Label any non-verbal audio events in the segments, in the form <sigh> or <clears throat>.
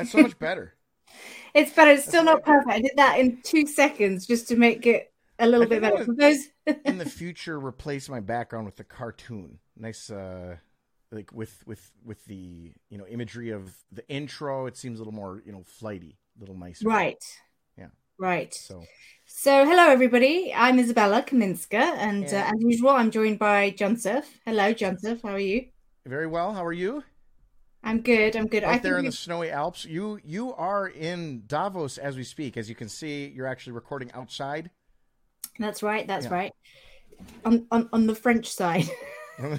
That's so much better. <laughs> it's better. It's still not perfect. I did that in two seconds just to make it a little I bit better. For those, <laughs> In the future, replace my background with the cartoon. Nice, uh, like with with with the you know imagery of the intro. It seems a little more you know flighty, a little nicer. right. Yeah. Right. So So, hello everybody. I'm Izabella Kaminska, and uh, as usual, I'm joined by Joseph. Hello, Joseph. How are you? very well. How are you? I'm good. I'm good. Out I there in think the snowy Alps. You you are in Davos as we speak. As you can see, you're actually recording outside. that's right. That's Yeah. right. On, on on the French side. <laughs> <laughs> you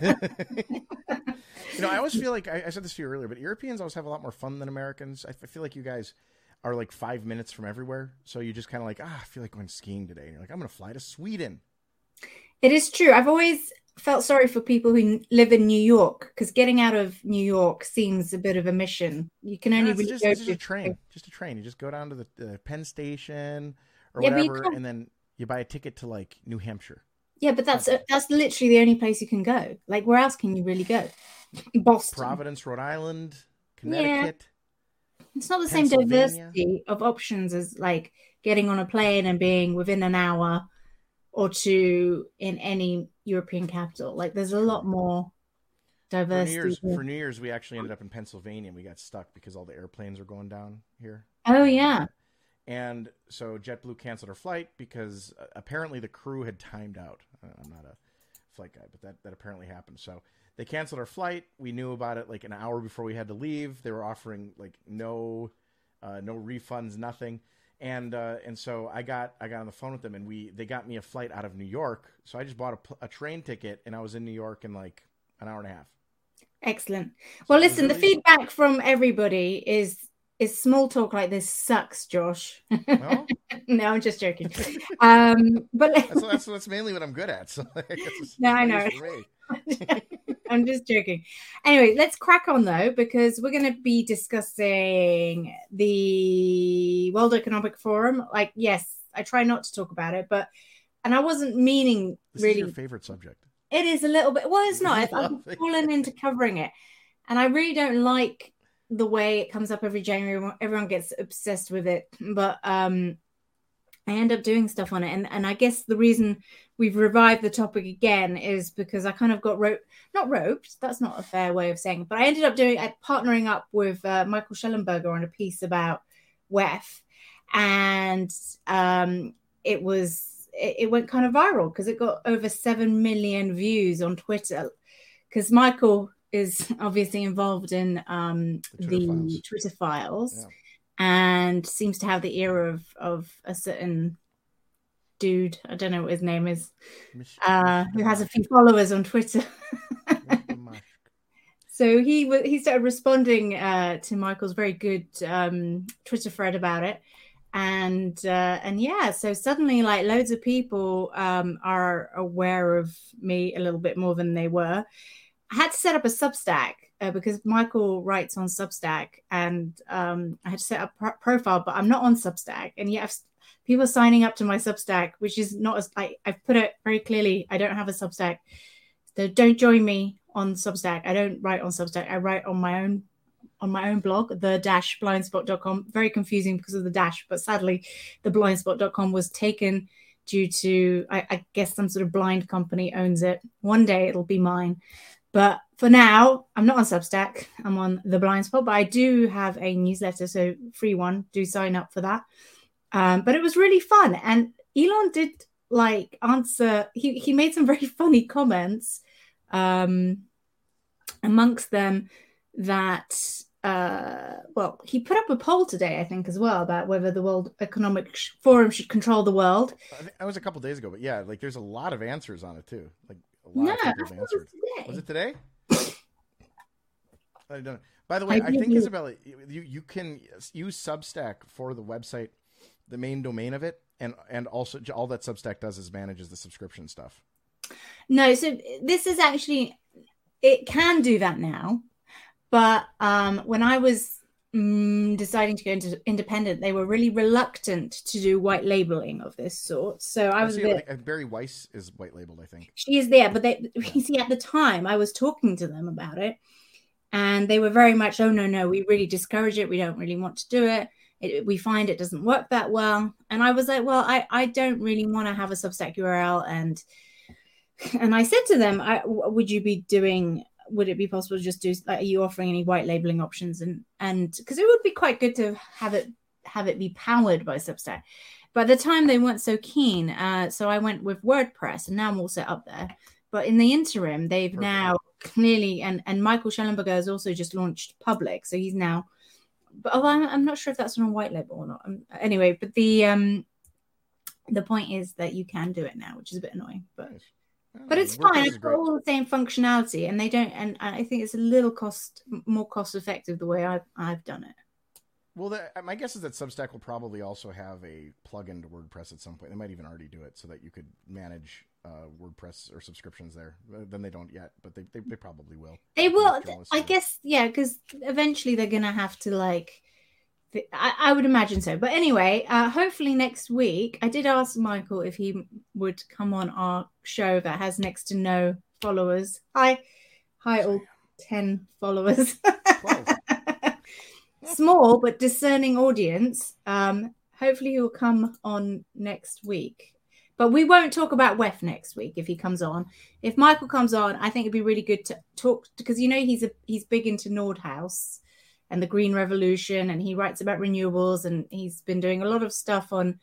know, I always feel like I, I said this to you earlier, but Europeans always have a lot more fun than Americans. I, I feel like you guys are like five minutes from everywhere, so you just kind of like, ah, I feel like going skiing today, and you're like, I'm going to fly to Sweden. It is true. I've always felt sorry for people who live in New York because getting out of New York seems a bit of a mission. You can only No, really just, go just to a train, just a train. You just go down to the, the Penn Station or Yeah, whatever, and then you buy a ticket to like New Hampshire. Yeah, but that's that's literally the only place you can go. Like, where else can you really go? Boston. Providence, Rhode Island, Connecticut. Yeah. It's not the same diversity of options as like getting on a plane and being within an hour or two in any European capital. Like, there's a lot more For New, diversity. Year's, for New Year's, we actually ended up in Pennsylvania and we got stuck because all the airplanes were going down here. Oh yeah, And so JetBlue canceled our flight because uh, apparently the crew had timed out. I'm not a flight guy, but that, that apparently happened. So they canceled our flight. We knew about it like an hour before we had to leave. They were offering like no, uh, no refunds, nothing. And uh, and so I got I got on the phone with them and we they got me a flight out of New York. So I just bought a, a train ticket and I was in New York in like an hour and a half. excellent. Well, was listen, the feedback from everybody is is small talk like this sucks, Josh. Well, <laughs> no, I'm just joking. Um, but <laughs> that's, that's that's mainly what I'm good at. So <laughs> I No, I know. I'm just joking. Anyway, let's crack on though, because we're going to be discussing the World Economic Forum. Like, yes, I try not to talk about it, but and I wasn't meaning This is really. your favorite subject. It is a little bit. Well, it's not. I've, I've love it. fallen into covering it, and I really don't like the way it comes up every January. Everyone gets obsessed with it, but um, I end up doing stuff on it, and and I guess the reason we've revived the topic again is because I kind of got roped, not roped. That's not a fair way of saying, it, but I ended up doing uh, partnering up with uh, Michael Shellenberger on a piece about WEF, and um, it was it, it went kind of viral because it got over 7 million views on Twitter. Because Michael is obviously involved in um, The the, Twitter files. Twitter files Yeah. and seems to have the ear of, of a certain dude. I don't know what his name is, uh, who has a few followers on Twitter. <laughs> So he he started responding uh, to Michael's very good um, Twitter thread about it, and uh, and yeah, so suddenly like loads of people um, are aware of me a little bit more than they were. I had to set up a Substack uh, because Michael writes on Substack, and um, I had to set up a pro- profile, but I'm not on Substack, and yet I've, people are signing up to my Substack, which is not as I, I've put it very clearly. I don't have a Substack, so don't join me on Substack. I don't write on Substack. I write on my own on my own blog, the dash blindspot.com. Very confusing because of the dash, but sadly the blindspot.com was taken due to I, I guess some sort of blind company owns it. One day it'll be mine. But for now, I'm not on Substack. I'm on the blind spot, but I do have a newsletter, so free one. Do sign up for that. Um, but it was really fun. And Elon did like answer, he, he made some <laughs> very funny comments um, amongst them that uh, well he put up a poll today i think as well about whether the world economic forum should control the world that was a couple days ago, but yeah, like there's a lot of answers on it too. Like lot no of people have it was. Was it today? I don't know. By the way, I I, think Izabella, you you can use Substack for the website, the main domain of it, and and also all that Substack does is manages the subscription stuff. no so this is actually it can do that now but um when i was mm, deciding to go into independent they were really reluctant to do white labeling of this sort so i was a see, bit like, uh, Bari Weiss is white labeled, I think. she is there but they <laughs> you see at the time i was talking to them about it and they were very much, oh no, no, we really discourage it. We don't really want to do it. it we find it doesn't work that well. And I was like, well, I I don't really want to have a Substack URL and <laughs> and I said to them, I, would you be doing would it be possible to just do like are you offering any white labeling options? And and because it would be quite good to have it have it be powered by substack. But at the time they weren't so keen uh, so i went with wordpress and now i'm all set up there. But in the interim they've Perfect. now clearly and and michael shellenberger has also just launched public. So he's now but oh, I'm, I'm not sure if that's on a white label or not. Um, anyway but the um the point is that you can do it now which is a bit annoying but nice but it's fine. It's got all the same functionality, and they don't. And I think it's a little cost more cost effective the way I've I've done it. Well, the, my guess is that Substack will probably also have a plugin to WordPress at some point. They might even already do it so that you could manage uh, WordPress or subscriptions there. Uh, then they don't yet, but they, they, they probably will. They will. I guess, yeah, because eventually they're going to have to like I, I, would imagine so. But anyway, uh, hopefully next week, I did ask Michael if he would come on our show that has next to no followers. Hi, hi, all 10 followers. <laughs> Small but discerning audience. Um, hopefully, he'll come on next week. But we won't talk about WEF next week if he comes on. If Michael comes on, I think it'd be really good to talk because you know he's a he's big into Nordhaus and the green revolution and he writes about renewables and he's been doing a lot of stuff on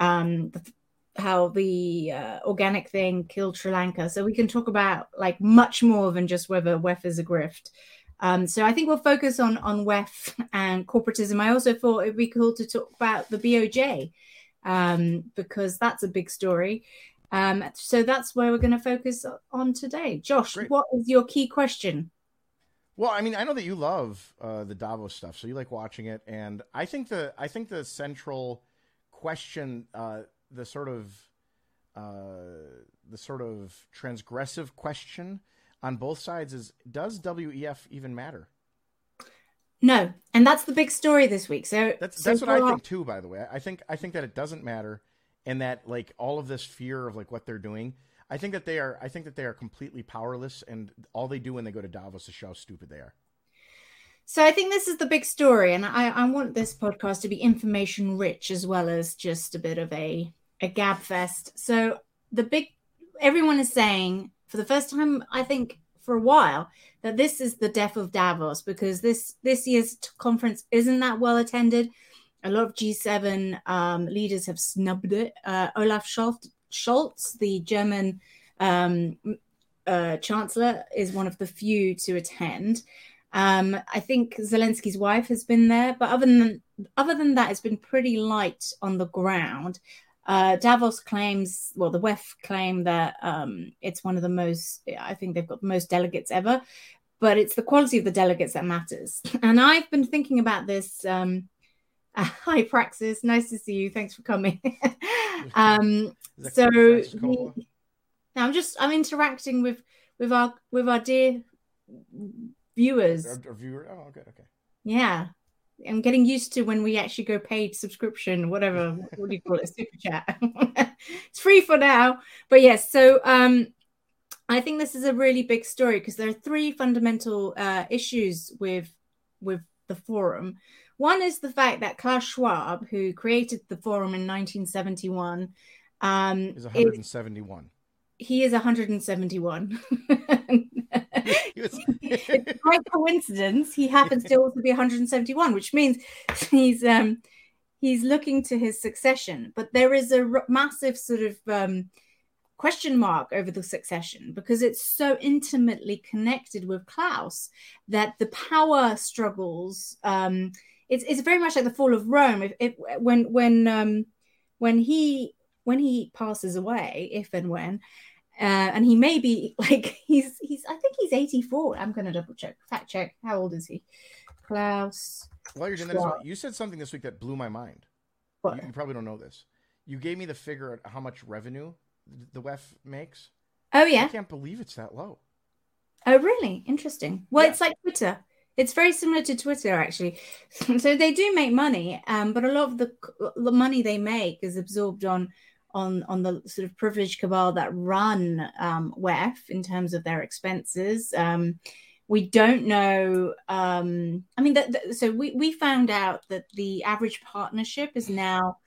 um, the, how the uh, organic thing killed Sri Lanka. So we can talk about like much more than just whether WEF is a grift. Um, so I think we'll focus on on WEF and corporatism. I also thought it'd be cool to talk about the BOJ um, because that's a big story. Um, so that's where we're going to focus on today. Josh, Great. what is your key question? Well, I mean, I know that you love uh, the Davos stuff, so you like watching it, and I think the I think the central question, uh, the sort of uh, the sort of transgressive question on both sides is: Does WEF even matter? No, and that's the big story this week. So that's that's so what I think too. By the way, I think I think that it doesn't matter, and that like all of this fear of like what they're doing I think that they are. I think that they are completely powerless, and all they do when they go to Davos is show how stupid they are. So I think this is the big story, and I, I want this podcast to be information rich as well as just a bit of a a gab fest. So the big everyone is saying for the first time, I think for a while, that this is the death of Davos because this this year's conference isn't that well attended. A lot of G7 um, leaders have snubbed it. Uh, Olaf Scholz Scholz, the German um, uh, chancellor, is one of the few to attend. Um, I think Zelensky's wife has been there, but other than other than that, it's been pretty light on the ground. Uh, Davos claims, well, the WEF claim that um, it's one of the most. I think they've got the most delegates ever, but it's the quality of the delegates that matters. <laughs> And I've been thinking about this. Um, <laughs> uh, hi, Praxis. Nice to see you. Thanks for coming. <laughs> um, so now I'm just I'm interacting with with our with our dear viewers. Our, our viewer. Oh, okay, okay. Yeah, I'm getting used to when we actually go paid subscription, whatever. what do you call it? Super chat. <laughs> it's free for now, but yes. So um, I think this is a really big story because there are three fundamental uh, issues with with the forum. One is the fact that Klaus Schwab, who created the forum in 1971, um, is 171. Is, he is 171. <laughs> it's by coincidence he happens to also be 171, which means he's um, he's looking to his succession. But there is a r- massive sort of um, question mark over the succession because it's so intimately connected with Klaus that the power struggles. Um, it's it's very much like the fall of Rome. If, if when when um, when he when he passes away, if and when, uh, and he may be <laughs> like he's he's I think he's 84. I'm going to double check, fact check. How old is he? Klaus. While you're doing that, well, you said something this week that blew my mind. What? You, you, probably don't know this. You gave me the figure of how much revenue the WEF makes. Oh yeah. I can't believe it's that low. Oh really? Interesting. Well, yeah. it's like Twitter. It's very similar to Twitter, actually. <laughs> so they do make money, um, but a lot of the, the money they make is absorbed on on on the sort of privileged cabal that run um, WEF in terms of their expenses. Um, We don't know. Um, I mean, that, that, so we we found out that the average partnership is now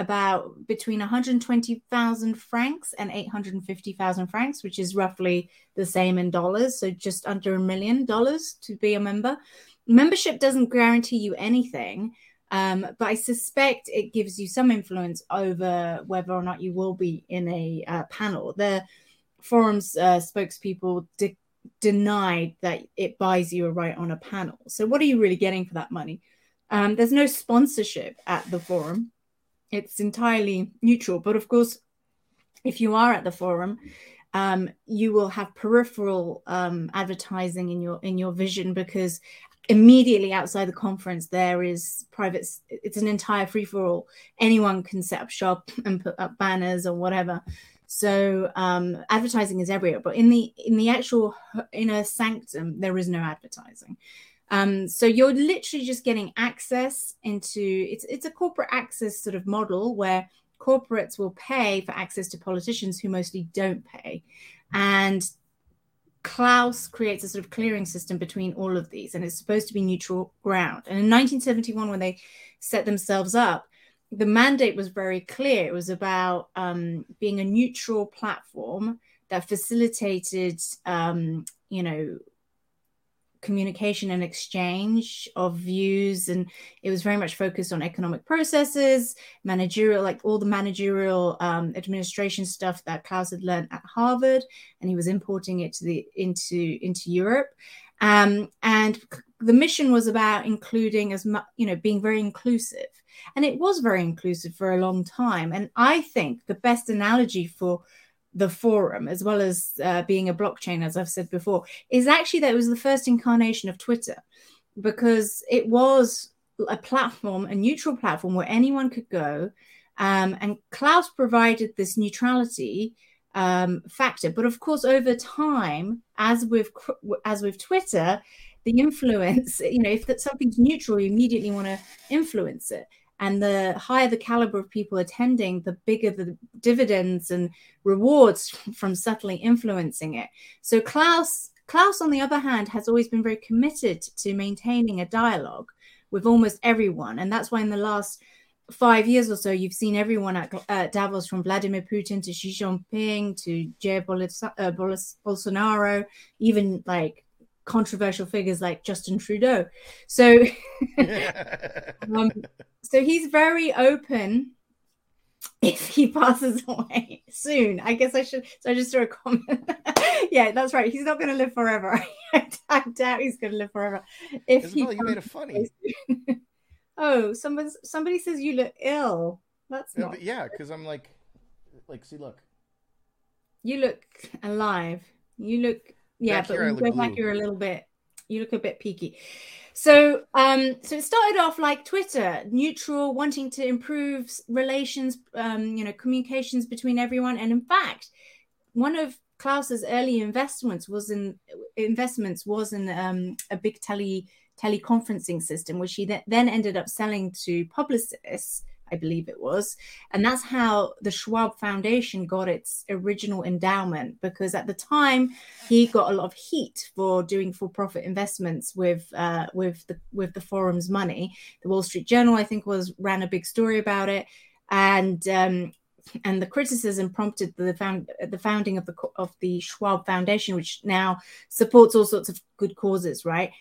about between 120,000 francs and 850,000 francs, which is roughly the same in dollars. So just under a million dollars to be a member. Membership doesn't guarantee you anything, um, but I suspect it gives you some influence over whether or not you will be in a uh, panel. The forum's uh, spokespeople de- denied that it buys you a right on a panel. So, what are you really getting for that money? Um, there's no sponsorship at the forum it's entirely neutral. But of course, if you are at the forum, um, you will have peripheral um, advertising in your in your vision because immediately outside the conference there is private. It's an entire free for all. Anyone can set up shop <laughs> and put up banners or whatever. So um, advertising is everywhere, but in the in the actual inner sanctum there is no advertising. Um, so you're literally just getting access into it's it's a corporate access sort of model where corporates will pay for access to politicians who mostly don't pay. And Klaus creates a sort of clearing system between all of these, and it's supposed to be neutral ground. And in 1971, when they set themselves up, the mandate was very clear. It was about um, being a neutral platform that facilitated, um, you know, communication and exchange of views and it was very much focused on economic processes managerial like all the managerial um, administration stuff that klaus had learned at harvard and he was importing it to the into into europe. Um, and the mission was about including as much you know being very inclusive. And it was very inclusive for a long time. And i think the best analogy for the forum, as well as uh, being a blockchain, as I've said before, is actually that it was the first incarnation of Twitter because it was a platform, a neutral platform where anyone could go. Um, and Klaus provided this neutrality um, factor. But of course, over time, as with as with Twitter, the influence, <laughs> you know, if that something's neutral, you immediately want to influence it and the higher the caliber of people attending the bigger the dividends and rewards from subtly influencing it. So klaus klaus on the other hand has always been very committed to maintaining a dialogue with almost everyone. And that's why in the last five years or so you've seen everyone at, at davos from vladimir putin to xi jinping to jair uh, bolsonaro even like controversial figures like Justin Trudeau. So, <laughs> um, so he's very open if he passes away soon. I guess I should. So I just threw a comment. <laughs> yeah, that's right. He's not going to live forever. <laughs> I doubt he's going to live forever. If he you made it funny. oh, somebody somebody says you look ill. That's not. Yeah, because I'm like, like, see, look. You look alive. You look yeah, Back but you go back, you're a little bit. You look a bit peaky. So, um, so it started off like Twitter, neutral, wanting to improve relations, um, you know, communications between everyone. And in fact, one of Klaus's early investments was in investments was in um, a big tele teleconferencing system, which he th- then ended up selling to Publicis I believe it was. And that's how the Schwab Foundation got its original endowment, because at the time he got a lot of heat for doing for-profit investments with uh, with the with the forum's money. The Wall Street Journal, I think, was ran a big story about it, and um, and the criticism prompted the found the founding of the of the Schwab Foundation, which now supports all sorts of good causes, right?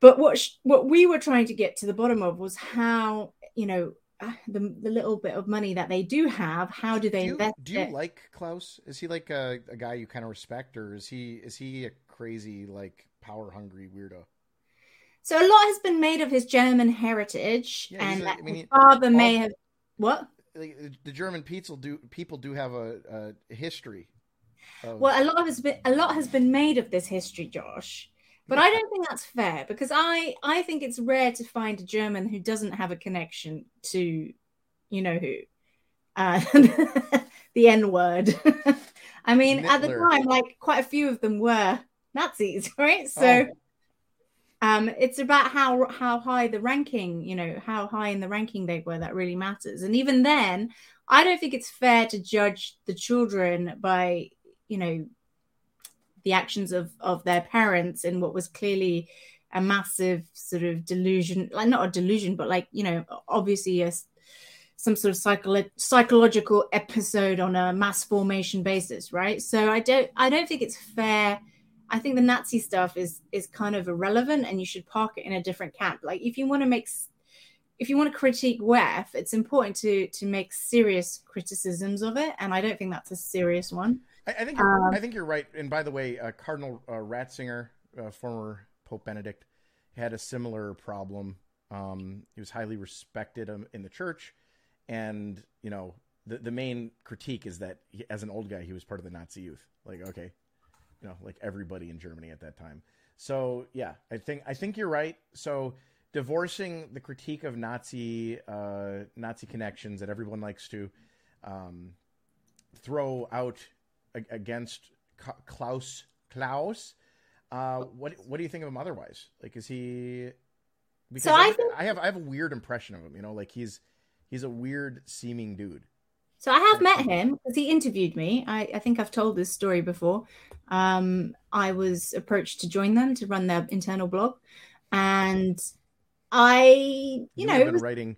But what sh- what we were trying to get to the bottom of was how you know Ah, the, the little bit of money that they do have how do they do you, invest do you it? like klaus? Is he like a, a guy you kind of respect or is he is he a crazy like power hungry weirdo? So a lot has been made of his german heritage yeah, and that I mean, his father all, may have what? the german people do people do have a, a history of... well a lot has been a lot has been made of this history josh but I don't think that's fair because I I think it's rare to find a German who doesn't have a connection to, you know who, uh, <laughs> the N word. <laughs> I mean, at the time, like quite a few of them were Nazis, <laughs> right? So. Oh. Um, it's about how how high the ranking, you know, how high in the ranking they were that really matters. And even then, I don't think it's fair to judge the children by, you know, the actions of of their parents in what was clearly a massive sort of delusion, like not a delusion, but like you know, obviously a some sort of psycholo- psychological episode on a mass formation basis, right? So I don't I don't think it's fair. I think the Nazi stuff is is kind of irrelevant, and you should park it in a different camp. Like if you want to make if you want to critique WEF, it's important to to make serious criticisms of it, and I don't think that's a serious one. I, I think you're, um, I think you're right. And by the way, uh, Cardinal uh, Ratzinger, uh, former Pope Benedict, had a similar problem. Um, he was highly respected um, in the church and you know the the main critique is that he, as an old guy he was part of the Nazi youth. Like okay, you know, like everybody in Germany at that time. So yeah, I think I think you're right. So divorcing the critique of Nazi uh, Nazi connections that everyone likes to um, throw out against Klaus Klaus. Uh, what what do you think of him otherwise? Like, is he? Because so I, I, think... I have I have a weird impression of him. You know, like he's He's a weird seeming dude. So I have met him because he interviewed me. I, I, think I've told this story before. Um, I was approached to join them to run their internal blog, and I, you, you know, was, writing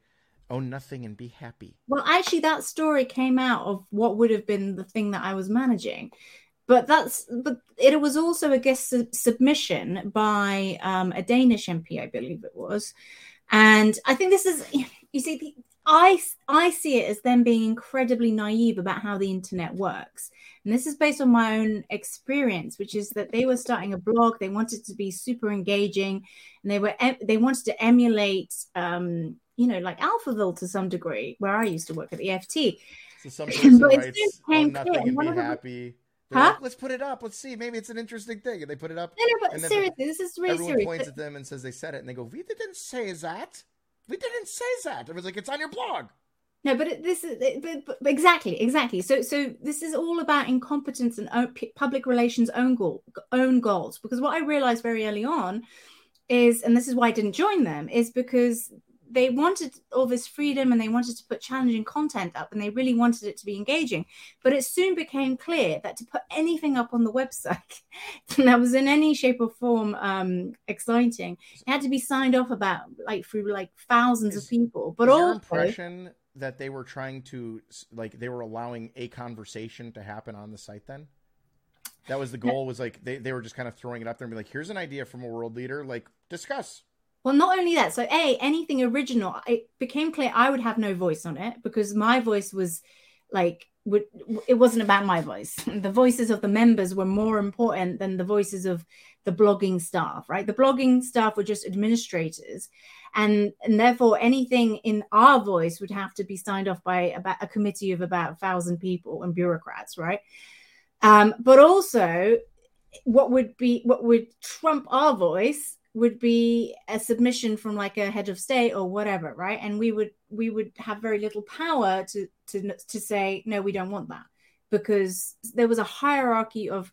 "Own Nothing and Be Happy." Well, actually, that story came out of what would have been the thing that I was managing, but that's but it was also a guest su- submission by um, a Danish MP, I believe it was, and I think this is you see the, I I see it as them being incredibly naive about how the internet works. And this is based on my own experience, which is that they were starting a blog. They wanted to be super engaging, and they were they wanted to emulate, um, you know, like Alphaville to some degree, where I used to work at the FT. So some person writes, oh, nothing and be happy. Huh? Like, Let's put it up. Let's see. Maybe it's an interesting thing. And they put it up. No, no, but seriously, this is really everyone serious. points at them and says they said it, and they go, "We didn't say that." We didn't say that. It was like it's on your blog. No, but it, this is it, but exactly, exactly. So, so this is all about incompetence and uh, own, public relations own goal, own goals. Because what I realized very early on is, and this is why I didn't join them, is because they wanted all this freedom and they wanted to put challenging content up and they really wanted it to be engaging. But it soon became clear that to put anything up on the website <laughs> that was in any shape or form um, exciting, it had to be signed off about like through like thousands is, of people. But all impression that they were trying to like they were allowing a conversation to happen on the site then? That was the goal was like they, they were just kind of throwing it up there and be like, here's an idea from a world leader, like discuss. Well, not only that, so A, anything original, it became clear I would have no voice on it because my voice was like, would, it wasn't about my voice. <laughs> The voices of the members were more important than the voices of the blogging staff, right? The blogging staff were just administrators. And, and therefore, anything in our voice would have to be signed off by about a committee of about a thousand people and bureaucrats, right? Um, but also, what would be what would trump our voice would be a submission from like a head of state or whatever right? And we would we would have very little power to to to say no we don't want that because there was a hierarchy of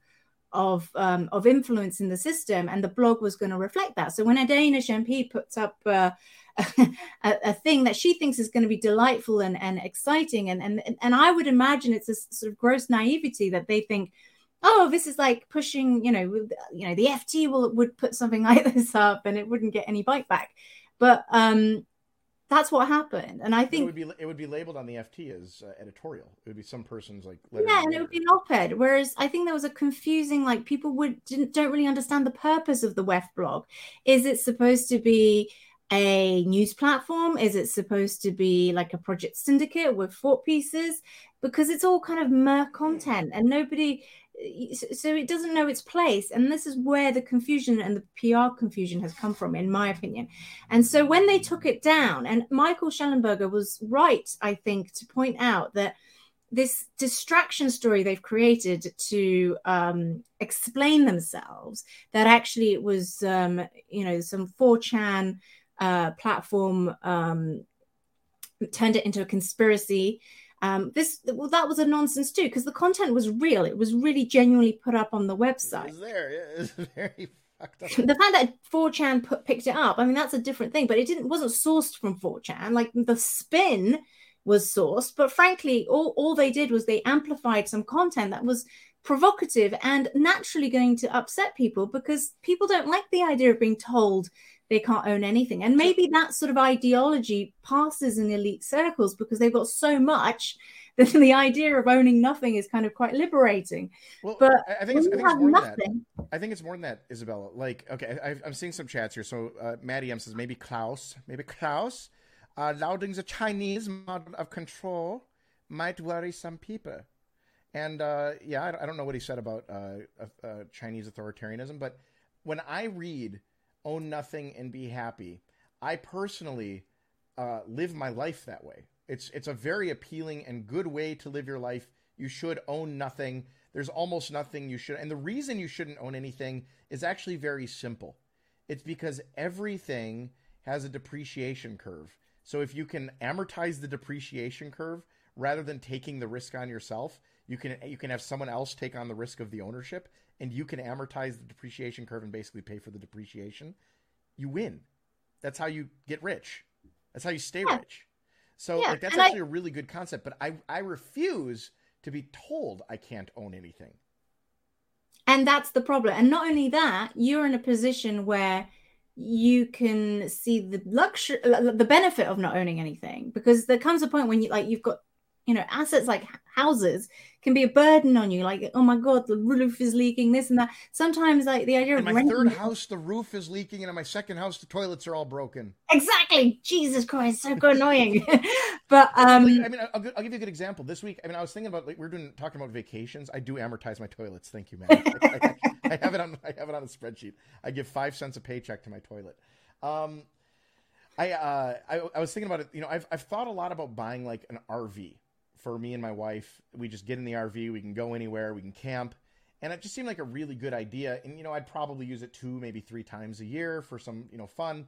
of um, of influence in the system and the blog was going to reflect that. So when a danish mp puts up uh, <laughs> a, a, thing that she thinks is going to be delightful and, and exciting and, and and i would imagine it's a sort of gross naivety that they think oh, this is like pushing, you know, you know, the FT will would put something <laughs> like this up and it wouldn't get any bite back. But um that's what happened, and I think it would be it would be labeled on the FT as uh, editorial. It would be some person's like yeah, and it would be an op-ed. Whereas I think there was a confusing like people would didn't don't really understand the purpose of the WEF blog. Is it supposed to be a news platform? Is it supposed to be like a project syndicate with thought pieces? Because it's all kind of mer content, and nobody so it doesn't know its place and this is where the confusion and the pr confusion has come from in my opinion. And so when they took it down and michael shellenberger was right i think to point out that this distraction story they've created to um, explain themselves that actually it was um, you know some 4chan uh, platform um, turned it into a conspiracy um, this well, that was a nonsense too because the content was real. It was really genuinely put up on the website. It there. Yeah, it was <laughs> very fucked up. The fact that 4chan put, picked it up, I mean, that's a different thing. But it didn't wasn't sourced from 4chan. Like the spin was sourced. But frankly, all, all they did was they amplified some content that was provocative and naturally going to upset people because people don't like the idea of being told they can't own anything. And maybe that sort of ideology passes in elite circles because they've got so much <laughs> that the idea of owning nothing is kind of quite liberating. Well, but I think it's, I think it's more nothing, than that. I think it's more than that, Izabella. Like, okay, I, am seeing some chats here. So uh, Maddie M says maybe Klaus, maybe Klaus, uh, lauding the Chinese model of control might worry some people. And uh, yeah, I, I, don't know what he said about uh, uh, Chinese authoritarianism, but when I read "Own Nothing and Be Happy," I personally uh, live my life that way. It's it's a very appealing and good way to live your life. You should own nothing. There's almost nothing you should, and the reason you shouldn't own anything is actually very simple. It's because everything has a depreciation curve. So if you can amortize the depreciation curve rather than taking the risk on yourself, you can you can have someone else take on the risk of the ownership, and you can amortize the depreciation curve and basically pay for the depreciation. You win. That's how you get rich. That's how you stay yeah. rich. So yeah, like that's actually I, a really good concept, but I I refuse to be told I can't own anything. And that's the problem. And not only that, you're in a position where you can see the luxury the benefit of not owning anything because there comes a point when you like you've got you know assets like houses can be a burden on you like oh my god the roof is leaking this and that. Sometimes like the idea in of my third house the roof is leaking and in my second house the toilets are all broken. Exactly! Jesus christ so annoying. <laughs> But um i mean I'll, I'll, give you a good example. This week i mean i was thinking about like we are doing talking about vacations. I do amortize my toilets. Thank you man. I, I, I, have it on i have it on a spreadsheet. I give five cents a paycheck to my toilet. Um I, uh, I I was thinking about it. You know, I've I've thought a lot about buying like an RV, for me and my wife. We just get in the RV, we can go anywhere, we can camp. And it just seemed like a really good idea. And, you know, I'd probably use it two, maybe three times a year for some, you know, fun.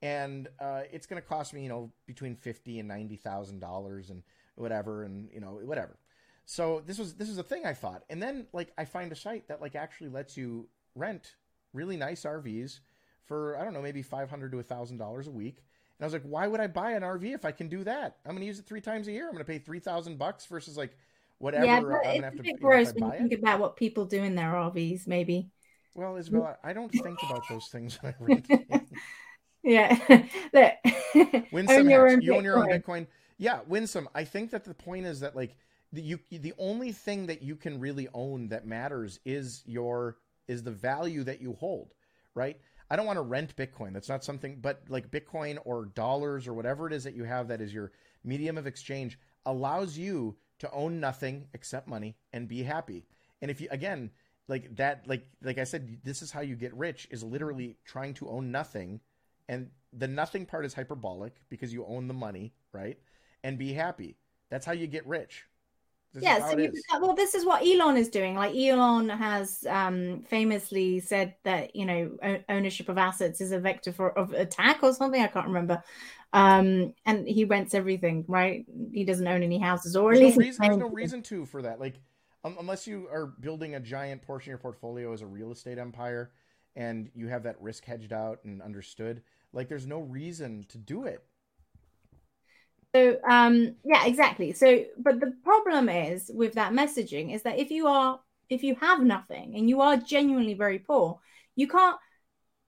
And uh, it's going to cost me, you know, between fifty and ninety thousand dollars, and whatever, and you know, whatever. So this was this was a thing I thought, and then like I find a site that like actually lets you rent really nice RVs for I don't know maybe five hundred to thousand dollars a week, and I was like, why would I buy an RV if I can do that? I'm going to use it three times a year. I'm going to pay three thousand bucks versus like whatever. Yeah, but I'm it's a bit gross when you think it. about what people do in their RVs. Maybe. Well, Isabel, mm. I don't think about those things when I <laughs> rent. yeah, <laughs> <laughs> win some. Own you own your own Bitcoin. Yeah, win some. I think that the point is that like the, you, the only thing that you can really own that matters is your is the value that you hold, right? I don't want to rent Bitcoin. That's not something, but like Bitcoin or dollars or whatever it is that you have that is your medium of exchange allows you to own nothing except money and be happy. And if you, again, like that, like, like I said, this is how you get rich is literally trying to own nothing. And the nothing part is hyperbolic because you own the money, right? And be happy. That's how you get rich. This yeah, so well, this is what Elon is doing. Like Elon has um, famously said that you know ownership of assets is a vector for of attack or something. I can't remember. Um, and he rents everything, right? He doesn't own any houses, or there's no reason, there's no <laughs> reason to for that. Like um, unless you are building a giant portion of your portfolio as a real estate empire, and you have that risk hedged out and understood. Like there's no reason to do it. So um, yeah, exactly. So, but the problem is with that messaging is that if you are if you have nothing and you are genuinely very poor, you can't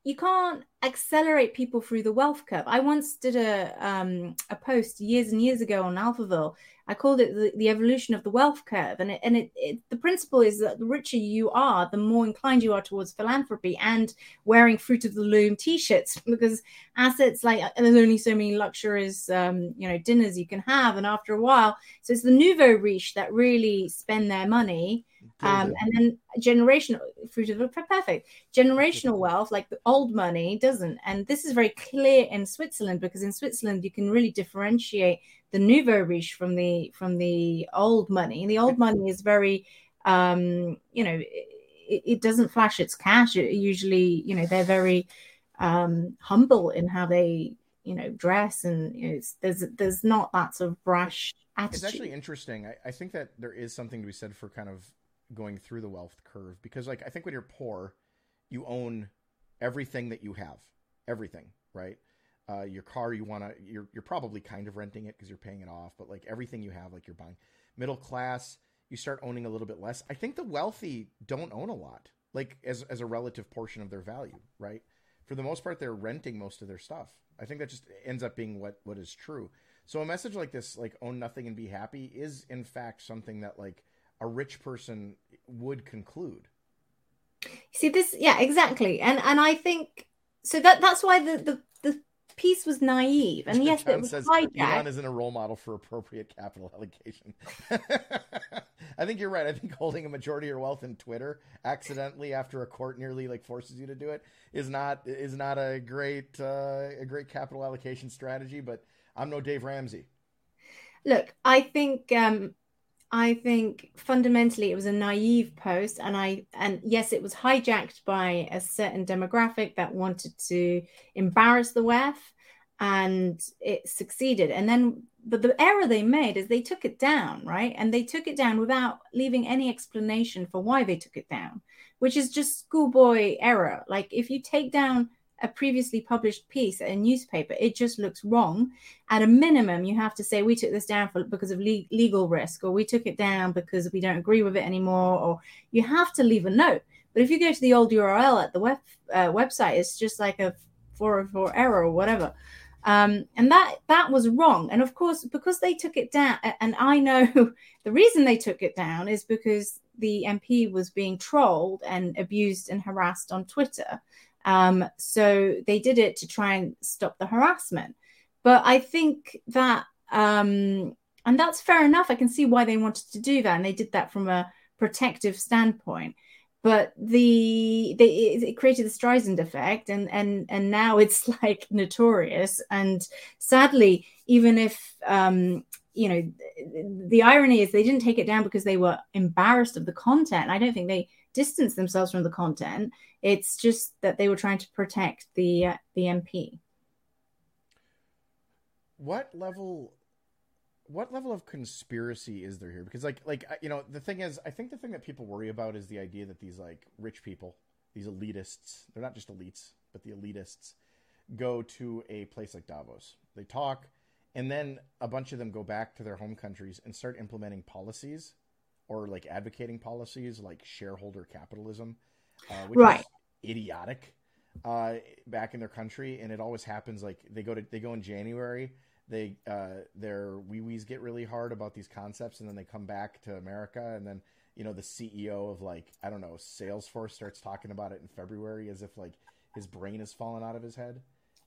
you can't accelerate people through the wealth curve. I once did a um, a post years and years ago on Alphaville. I called it the, the evolution of the wealth curve, and it, and it, it, the principle is that the richer you are, the more inclined you are towards philanthropy and wearing fruit of the loom T-shirts <laughs> because assets like there's only so many luxurious um, you know dinners you can have, and after a while, so it's the nouveau riche that really spend their money um, and then generational fruit of the perfect generational wealth, like the old money, doesn't. And this is very clear in Switzerland because in Switzerland you can really differentiate the nouveau riche from the from the old money. And the old money is very, um, you know, it, it doesn't flash its cash. It usually, you know, they're very um, humble in how they you know dress and you know, there's there's not that sort of brash attitude. It's actually interesting. I, I, think that there is something to be said for kind of going through the wealth curve because like I think when you're poor, you own everything that you have, everything, right? Uh, your car, you want to, you're, you're probably kind of renting it because you're paying it off, but like everything you have, like you're buying. Middle class, you start owning a little bit less. I think the wealthy don't own a lot, like as, as a relative portion of their value, right? For the most part, they're renting most of their stuff. I think that just ends up being what, what is true. So a message like this, like own nothing and be happy, is in fact something that like a rich person would conclude. See this, yeah, exactly, and and I think so that that's why the the, the piece was naive, and yes, John it was says hijacked. Elon isn't a role model for appropriate capital allocation. <laughs> I think you're right. I think holding a majority of your wealth in Twitter accidentally after a court nearly like forces you to do it is not is not a great uh, a great capital allocation strategy. But I'm no Dave Ramsey. Look, I think um, I think fundamentally it was a naive post, and I and yes, it was hijacked by a certain demographic that wanted to embarrass the WEF, and it succeeded. And then, but the error they made is they took it down, right? And they took it down without leaving any explanation for why they took it down, which is just schoolboy error. Like if you take down a previously published piece at a newspaper, it just looks wrong. At a minimum, you have to say we took this down for because of le- legal risk, or we took it down because we don't agree with it anymore, or you have to leave a note. But if you go to the old URL at the web uh, website, it's just like a 404 error or whatever. Um, and that that was wrong. And of course, because they took it down, and I know <laughs> the reason they took it down is because the MP was being trolled and abused and harassed on Twitter. Um, so they did it to try and stop the harassment. But I think that, um, and that's fair enough. I can see why they wanted to do that. And they did that from a protective standpoint. But the they it created the Streisand effect, and and and now it's <laughs> like notorious. And sadly, even if um, you know, the irony is they didn't take it down because they were embarrassed of the content. I don't think they distance themselves from the content. It's just that they were trying to protect the uh, the MP. What level what level of conspiracy is there here because like like you know the thing is i think the thing that people worry about is the idea that these like rich people these elitists they're not just elites but the elitists go to a place like davos they talk and then a bunch of them go back to their home countries and start implementing policies or like advocating policies like shareholder capitalism, uh, which right. is idiotic uh, back in their country. And it always happens like they go to they go in January. They uh, their wee wees get really hard about these concepts, and then they come back to America, and then you know the CEO of like I don't know Salesforce starts talking about it in February as if like his brain has fallen out of his head.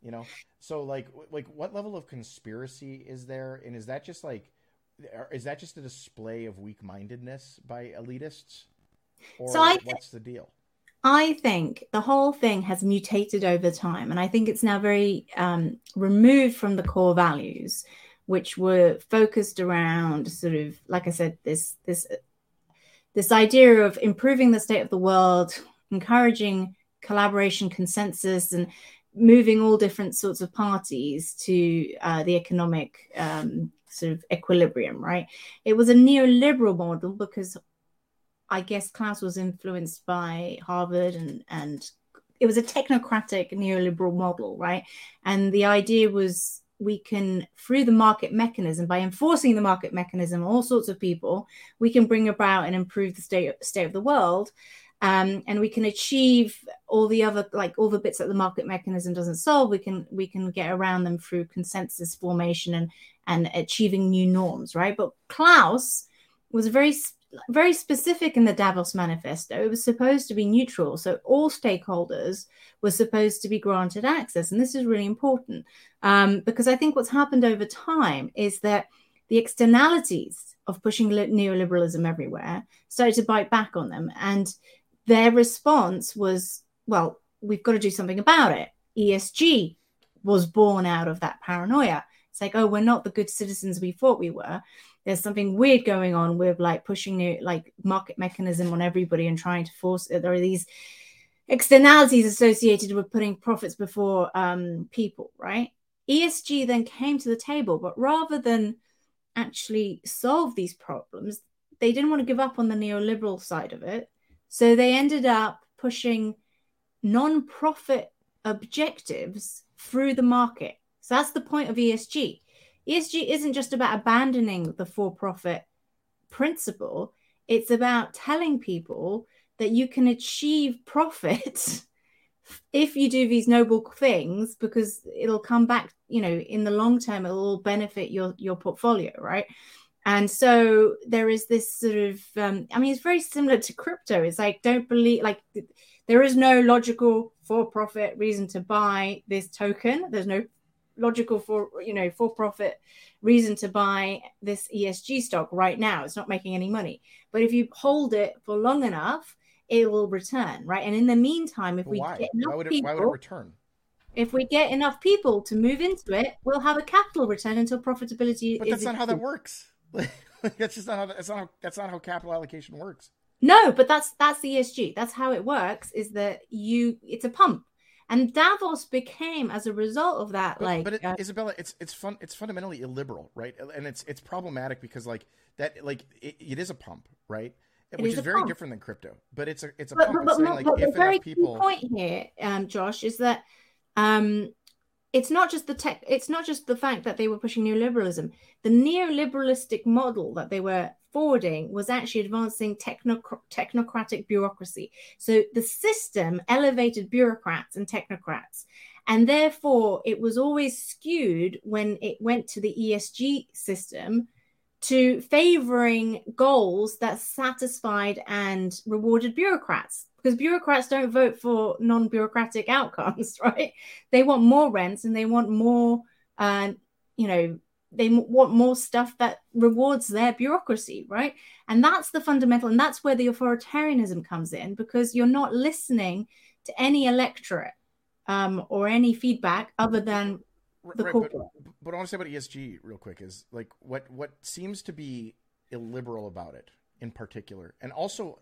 You know, so like like what level of conspiracy is there, and is that just like is that just a display of weak mindedness by elitists? Or so I, what's the deal? I think the whole thing has mutated over time, and I think it's now very um, removed from the core values, which were focused around sort of, like I said, this this this idea of improving the state of the world, encouraging collaboration, consensus, and moving all different sorts of parties to uh, the economic um, sort of equilibrium, right? It was a neoliberal model because I guess Klaus was influenced by Harvard and and it was a technocratic neoliberal model, right? And the idea was we can through the market mechanism by enforcing the market mechanism all sorts of people we can bring about and improve the state state of the world um, and we can achieve all the other like all the bits that the market mechanism doesn't solve. We can we can get around them through consensus formation and and achieving new norms right? But klaus was very very specific in the davos manifesto. It was supposed to be neutral so all stakeholders were supposed to be granted access and this is really important um, because i think what's happened over time is that the externalities of pushing neoliberalism everywhere started to bite back on them and their response was, well, we've got to do something about it. ESG was born out of that paranoia. It's like, oh, we're not the good citizens we thought we were. There's something weird going on with like pushing new like market mechanism on everybody and trying to force it. There are these externalities associated with putting profits before um, people, right? ESG then came to the table, but rather than actually solve these problems, they didn't want to give up on the neoliberal side of it. So they ended up pushing non-profit objectives through the market, So that's the point of ESG. ESG isn't just about abandoning the for profit principle, it's about telling people that you can achieve profit <laughs> if you do these noble things because it'll come back you know in the long term it'll all benefit your your portfolio right and so there is this sort of um, i mean it's very similar to crypto it's like don't believe like there is no logical for profit reason to buy this token there's no logical for you know for profit reason to buy this esg stock right now it's not making any money but if you hold it for long enough it will return, right? And in the meantime, if we why? get enough Why would, it, people, why would it return? if we get enough people to move into it, we'll have a capital return until profitability. But that's not how that works. Like, that's just not how that's not how, that's not how capital allocation works. No, but that's that's the ESG. That's how it works. Is that you? It's a pump, and Davos became as a result of that. But, like, but it, uh, Izabella, it's it's fun. It's fundamentally illiberal, right? And it's it's problematic because like that, like it, it is a pump, right? It Which is is very pump. different than crypto, but it's a it's a but, pump. but, but, saying like but the very people, key point here, um, Josh, is that um, it's not just the tech. It's not just the fact that they were pushing neoliberalism. The neoliberalistic model that they were forwarding was actually advancing techno- technocratic bureaucracy. So the system elevated bureaucrats and technocrats. And therefore, it was always skewed when it went to the ESG system to favoring goals that satisfied and rewarded bureaucrats because bureaucrats don't vote for non-bureaucratic outcomes <laughs> right? They want more rents and they want more uh, you know they want more stuff that rewards their bureaucracy right? And that's the fundamental and that's where the authoritarianism comes in because you're not listening to any electorate um, or any feedback other than the right, but, corporate. but what I want to say about ESG real quick is like what what seems to be illiberal about it in particular, and also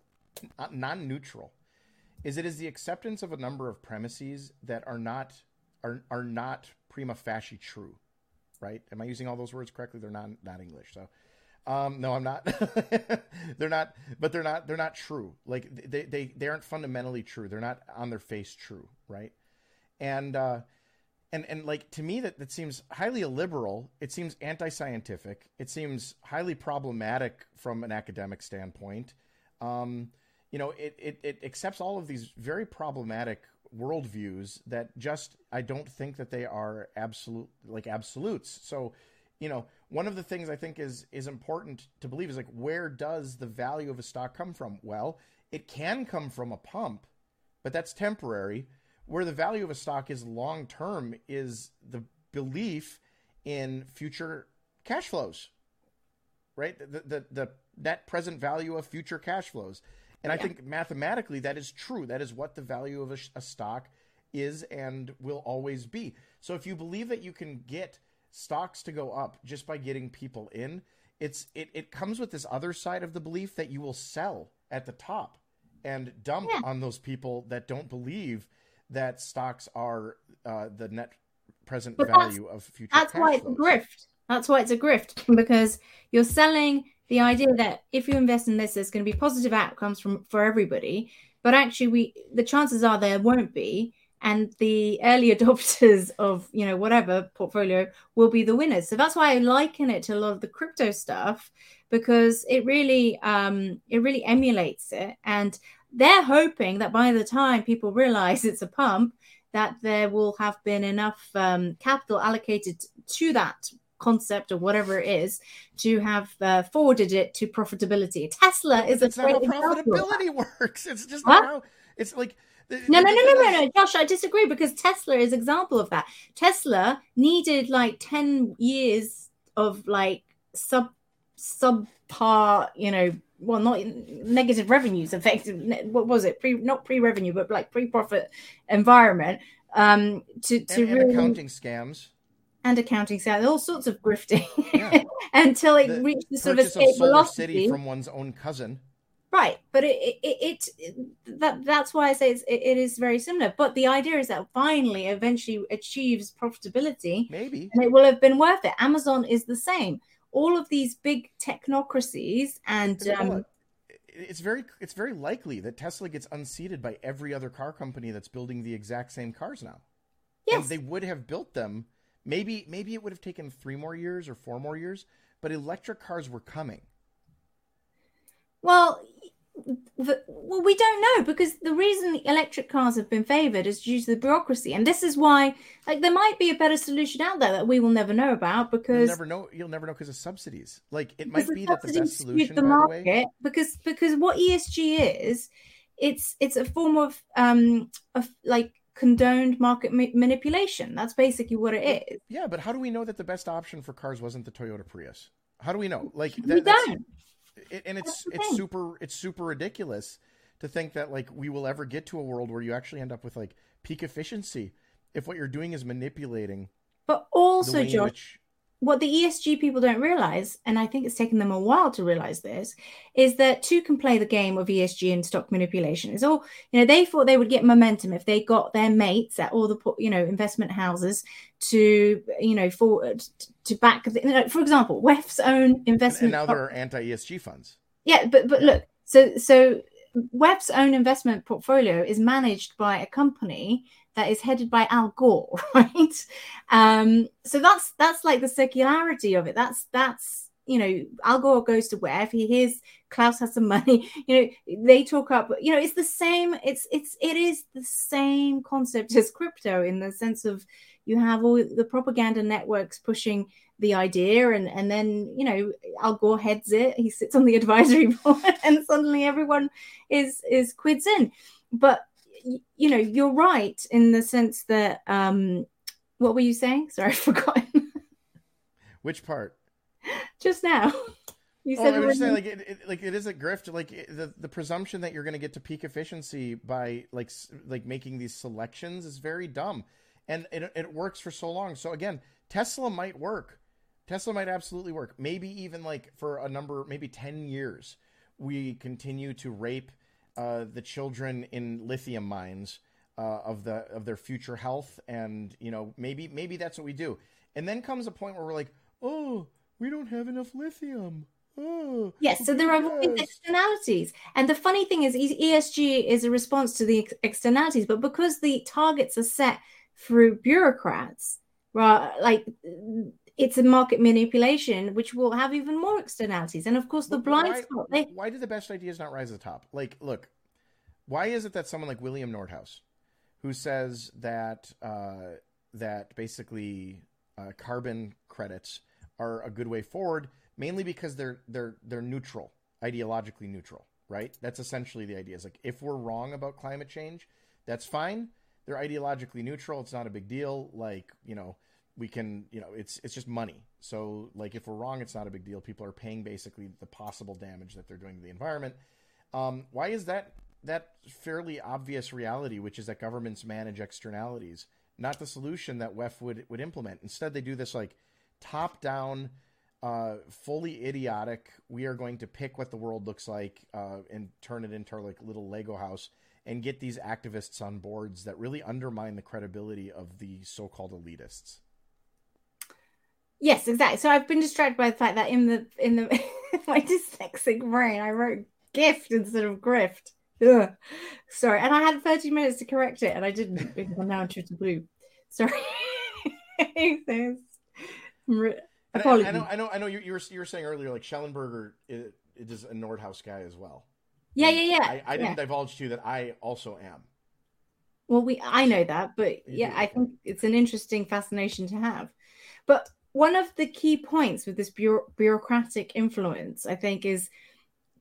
non neutral, is it is the acceptance of a number of premises that are not are are not prima facie true, right? Am I using all those words correctly? They're not not English, so. Um, no, I'm not. <laughs> they're not, but they're not. They're not true. Like they, they, they aren't fundamentally true. They're not on their face true, right? And uh, and and like to me that that seems highly illiberal. It seems anti-scientific. It seems highly problematic from an academic standpoint. Um, you know, it, it it accepts all of these very problematic worldviews that just I don't think that they are absolute like absolutes. So, you know, one of the things I think is is important to believe is like where does the value of a stock come from? Well, it can come from a pump, but that's temporary. Where the value of a stock is long term is the belief in future cash flows, right? The, the, the net present value of future cash flows. And I Yeah. think mathematically that is true. That is what the value of a, a stock is and will always be. So if you believe that you can get stocks to go up just by getting people in, it's it, it comes with this other side of the belief that you will sell at the top and dump Yeah. on those people that don't believe that stocks are uh, the net present But value of future That's why it's a grift. That's why it's a grift because you're selling the idea that if you invest in this, there's going to be positive outcomes from for everybody. But actually, we the chances are there won't be, and the early <laughs> adopters of you know whatever portfolio will be the winners. So that's why I liken it to a lot of the crypto stuff because it really um, it really emulates it, and they're hoping that by the time people realize it's a pump, that there will have been enough um, capital allocated to that concept or whatever it is to have uh, forwarded it to profitability. Tesla is a not how great example of profitability <laughs> works. It's just not how. It's like No, no, no, no, no, no, Josh, I disagree because Tesla is example of that. Tesla needed like 10 years of like sub subpar, you know, well, not negative revenues, effective. What was it? Pre, not pre-revenue, but like pre-profit environment to to and, and really accounting scams. And accounting scams, all sorts of grifting Yeah. <laughs> until it The reached the sort of escape velocity. City from one's own cousin. Right, but it, it, it, that that's why I say it's, it, it is very similar. But the idea is that finally, eventually, achieves profitability, Maybe. and it will have been worth it. Amazon is the same. All of these big technocracies and um, it's very it's very likely that Tesla gets unseated by every other car company that's building the exact same cars now. yes, And they would have built them Maybe maybe it would have taken three more years or four more years, but electric cars were coming. Well, well, we don't know because the reason electric cars have been favored is due to the bureaucracy, and this is why, like, there might be a better solution out there that we will never know about because you'll never know. You'll never know because of subsidies. Like, it might be that the best solution, the market, the way, because because what ESG is, it's it's a form of um of like condoned market ma- manipulation. That's basically what it is. Yeah, but how do we know that the best option for cars wasn't the Toyota Prius? How do we know? Like, that, we don't it, and it's it's super it's super ridiculous to think that like we will ever get to a world where you actually end up with like peak efficiency if what you're doing is manipulating. But also, Josh, which... what the ESG people don't realize, and I think it's taken them a while to realize this, is that two can play the game of ESG and stock manipulation. Is all you know. They thought they would get momentum if they got their mates at all the you know investment houses to you know forward to back. The, you know, for example, WEF's own investment. And now there are anti ESG funds. Yeah, but but look, so so WEF's own investment portfolio is managed by a company that is headed by Al Gore, <laughs> right? Um, so that's that's like the circularity of it. That's that's you know, Al Gore goes to WEF, he hears Klaus has some money, <laughs> you know, they talk up, you know, it's the same, it's it's it is the same concept as crypto in the sense of you have all the propaganda networks pushing the idea and and then you know al gore heads it he sits on the advisory <laughs> board and suddenly everyone is is quids in but you know you're right in the sense that um what were you saying sorry <laughs> i've forgotten which part just now <laughs> you said oh, I was saying, like it, it, like it is a grift. Like it, the the presumption that you're going to get to peak efficiency by like like making these selections is very dumb and it, it works for so long. So again, Tesla might work. Tesla might absolutely work. Maybe even like for a number, maybe ten years, we continue to rape uh, the children in lithium mines uh, of the of their future health, and you know maybe maybe that's what we do. And then comes a point where we're like, oh, we don't have enough lithium. Oh, yes, so there are externalities. And the funny thing is, ESG is a response to the externalities, but because the targets are set through bureaucrats, right? Like it's a market manipulation, which will have even more externalities. And of course, the blind why, spot. They... Why do the best ideas not rise to the top? Like, look, why is it that someone like William Nordhaus, who says that uh, that basically uh, carbon credits are a good way forward, mainly because they're they're they're neutral, ideologically neutral, right? That's essentially the idea. Is like if we're wrong about climate change, that's fine they're ideologically neutral. It's not a big deal. Like you know, we can you know it's it's just money. So like if we're wrong, it's not a big deal. People are paying basically the possible damage that they're doing to the environment. Um, why is that that fairly obvious reality, which is that governments manage externalities, not the solution that WEF would would implement. Instead, they do this like top down. Uh, fully idiotic. We are going to pick what the world looks like uh, and turn it into our like little Lego house and get these activists on boards that really undermine the credibility of the so-called elitists. Yes, exactly. So I've been distracted by the fact that in the in the <laughs> my dyslexic brain I wrote gift instead of grift. Ugh. Sorry, and I had 30 minutes to correct it, and I didn't because I'm now in Twitter blue. Sorry. <laughs> I, I, know, I know, I know. You, you, were you were saying earlier, like Shellenberger is, it is a Nordhaus guy as well. Yeah, yeah, yeah. I, I didn't yeah. divulge to you that I also am. Well, we I know that, but yeah, I think it's an interesting fascination to have. But one of the key points with this bureau- bureaucratic influence, I think, is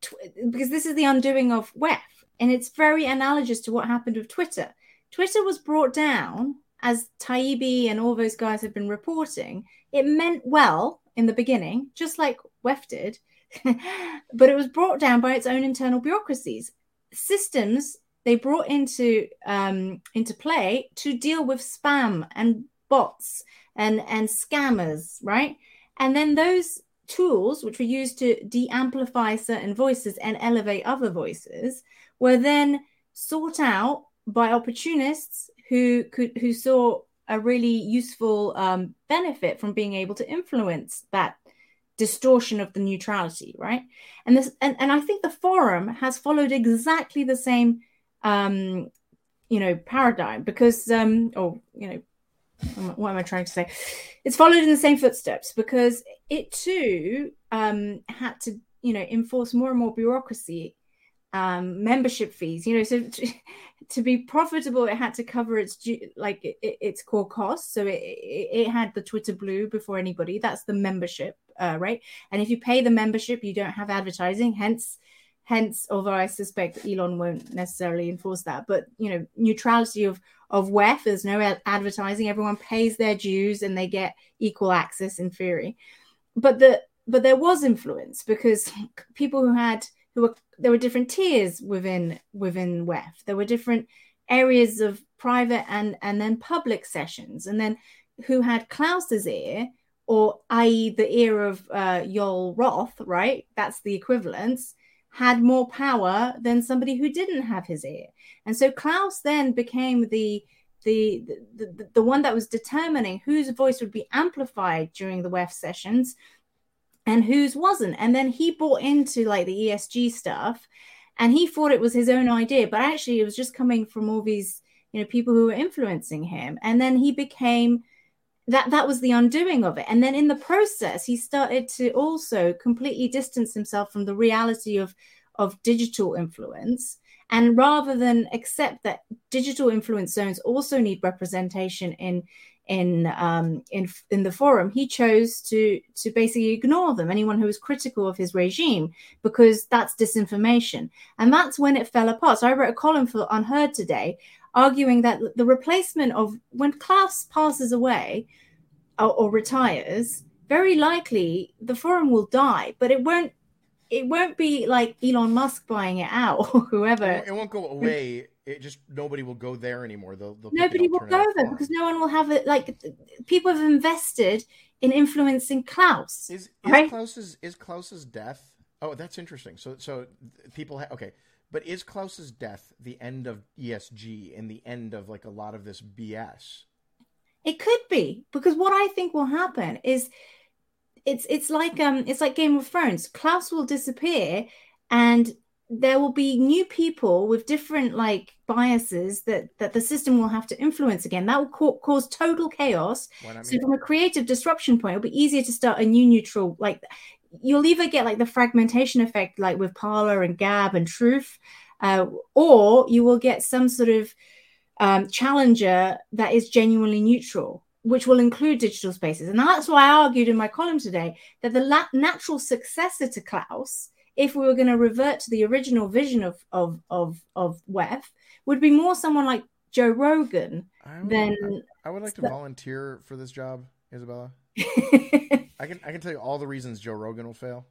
tw- because this is the undoing of WEF, and it's very analogous to what happened with Twitter. Twitter was brought down, as Taibbi and all those guys have been reporting. It meant well in the beginning, just like WEF did, <laughs> but it was brought down by its own internal bureaucracies. Systems they brought into um, into play to deal with spam and bots and and scammers, right? And then those tools, which were used to de-amplify certain voices and elevate other voices, were then sought out by opportunists who could who saw a really useful um, benefit from being able to influence that distortion of the neutrality, right? And this and, and I think the forum has followed exactly the same um, you know, paradigm because um or you know, what am I trying to say? It's followed in the same footsteps because it too um, had to, you know, enforce more and more bureaucracy, um, membership fees. You know, so to, <laughs> to be profitable, it had to cover its like it, its core costs. So it, it had the Twitter Blue before anybody. That's the membership, uh, right? And if you pay the membership, you don't have advertising. Hence, hence although i suspect elon won't necessarily enforce that but you know neutrality of of wef there's no advertising. Everyone pays their dues and they get equal access in theory. But the but there was influence because people who had who were there were different tiers within within wef there were different areas of private and and then public sessions. And then who had klaus's ear or i.e the ear of uh, Joel Roth right? That's the equivalence had more power than somebody who didn't have his ear. And so Klaus then became the the, the, the one that was determining whose voice would be amplified during the WEF sessions and whose wasn't. And then he bought into like the ESG stuff and he thought it was his own idea, but actually it was just coming from all these, you know, people who were influencing him. And then he became that that was the undoing of it and then in the process he started to also completely distance himself from the reality of of digital influence and rather than accept that digital influence zones also need representation in in um, in in the forum, he chose to to basically ignore them. Anyone who was critical of his regime, because that's disinformation, and that's when it fell apart. So I wrote a column for Unheard today arguing that the replacement of when Klaus passes away or, or retires, very likely the forum will die, but it won't it won't be like Elon Musk buying it out <laughs> or whoever. It won't go away. It just nobody will go there anymore. They'll, they'll nobody will go there because no one will have it. Like people have invested in influencing Klaus. Is, is right? Klaus's is Klaus's death? Oh, that's interesting. So so people ha- okay. But is Klaus's death the end of ESG and the end of like a lot of this BS? It could be because what I think will happen is it's it's like um it's like Game of Thrones. Klaus will disappear and there will be new people with different like biases that that the system will have to influence again that will ca- cause total chaos I mean, so from a creative disruption point it'll be easier to start a new neutral like you'll either get like the fragmentation effect like with Parler and Gab and Truth uh, or you will get some sort of um, challenger that is genuinely neutral, which will include digital spaces. And that's why I argued in my column today that the la- natural successor to Klaus, if we were going to revert to the original vision of of of of WEF, would be more someone like Joe Rogan I would, than. I would like to volunteer for this job, Izabella. I can I can tell you all the reasons Joe Rogan will fail.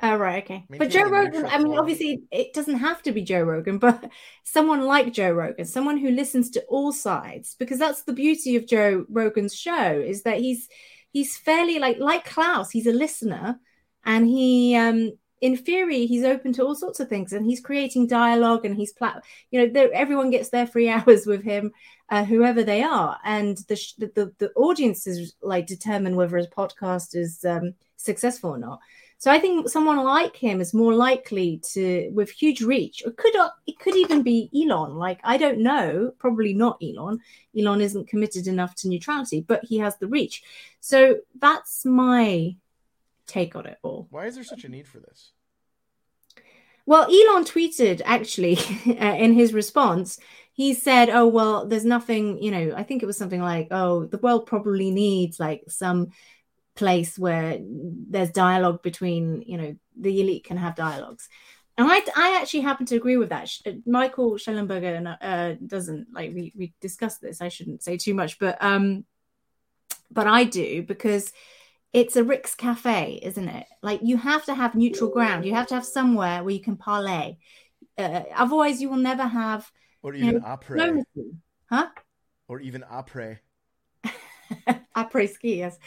Oh, right, okay. but Joe Rogan, I mean, obviously, it doesn't have to be Joe Rogan, but someone like Joe Rogan, someone who listens to all sides, because that's the beauty of Joe Rogan's show is that he's he's fairly like like Klaus, he's a listener, and he um in theory he's open to all sorts of things, and he's creating dialogue, and he's plat, you know, everyone gets their free <laughs> hours with him, uh, whoever they are, and the the the audiences like determine whether his podcast is um successful or not. So I think someone like him is more likely to, with huge reach, it could it could even be Elon. Like I don't know, probably not Elon. Elon isn't committed enough to neutrality, but he has the reach. So that's my take on it all. Why is there such a need for this? Well, Elon tweeted actually <laughs> uh, in his response. He said, "Oh well, there's nothing. You know, I think it was something like, oh, the world probably needs like some." place where there's dialogue between you know the elite can have dialogues and I, I actually happen to agree with that. Uh, Michael Shellenberger uh, doesn't like we, we discussed this. I shouldn't say too much, but um, but I do because it's a Rick's cafe, isn't it? Like you have to have neutral ground. You have to have somewhere where you can parlay. Uh, otherwise, you will never have. Or even you know, après. Huh? Or even après. <laughs> après ski, yes.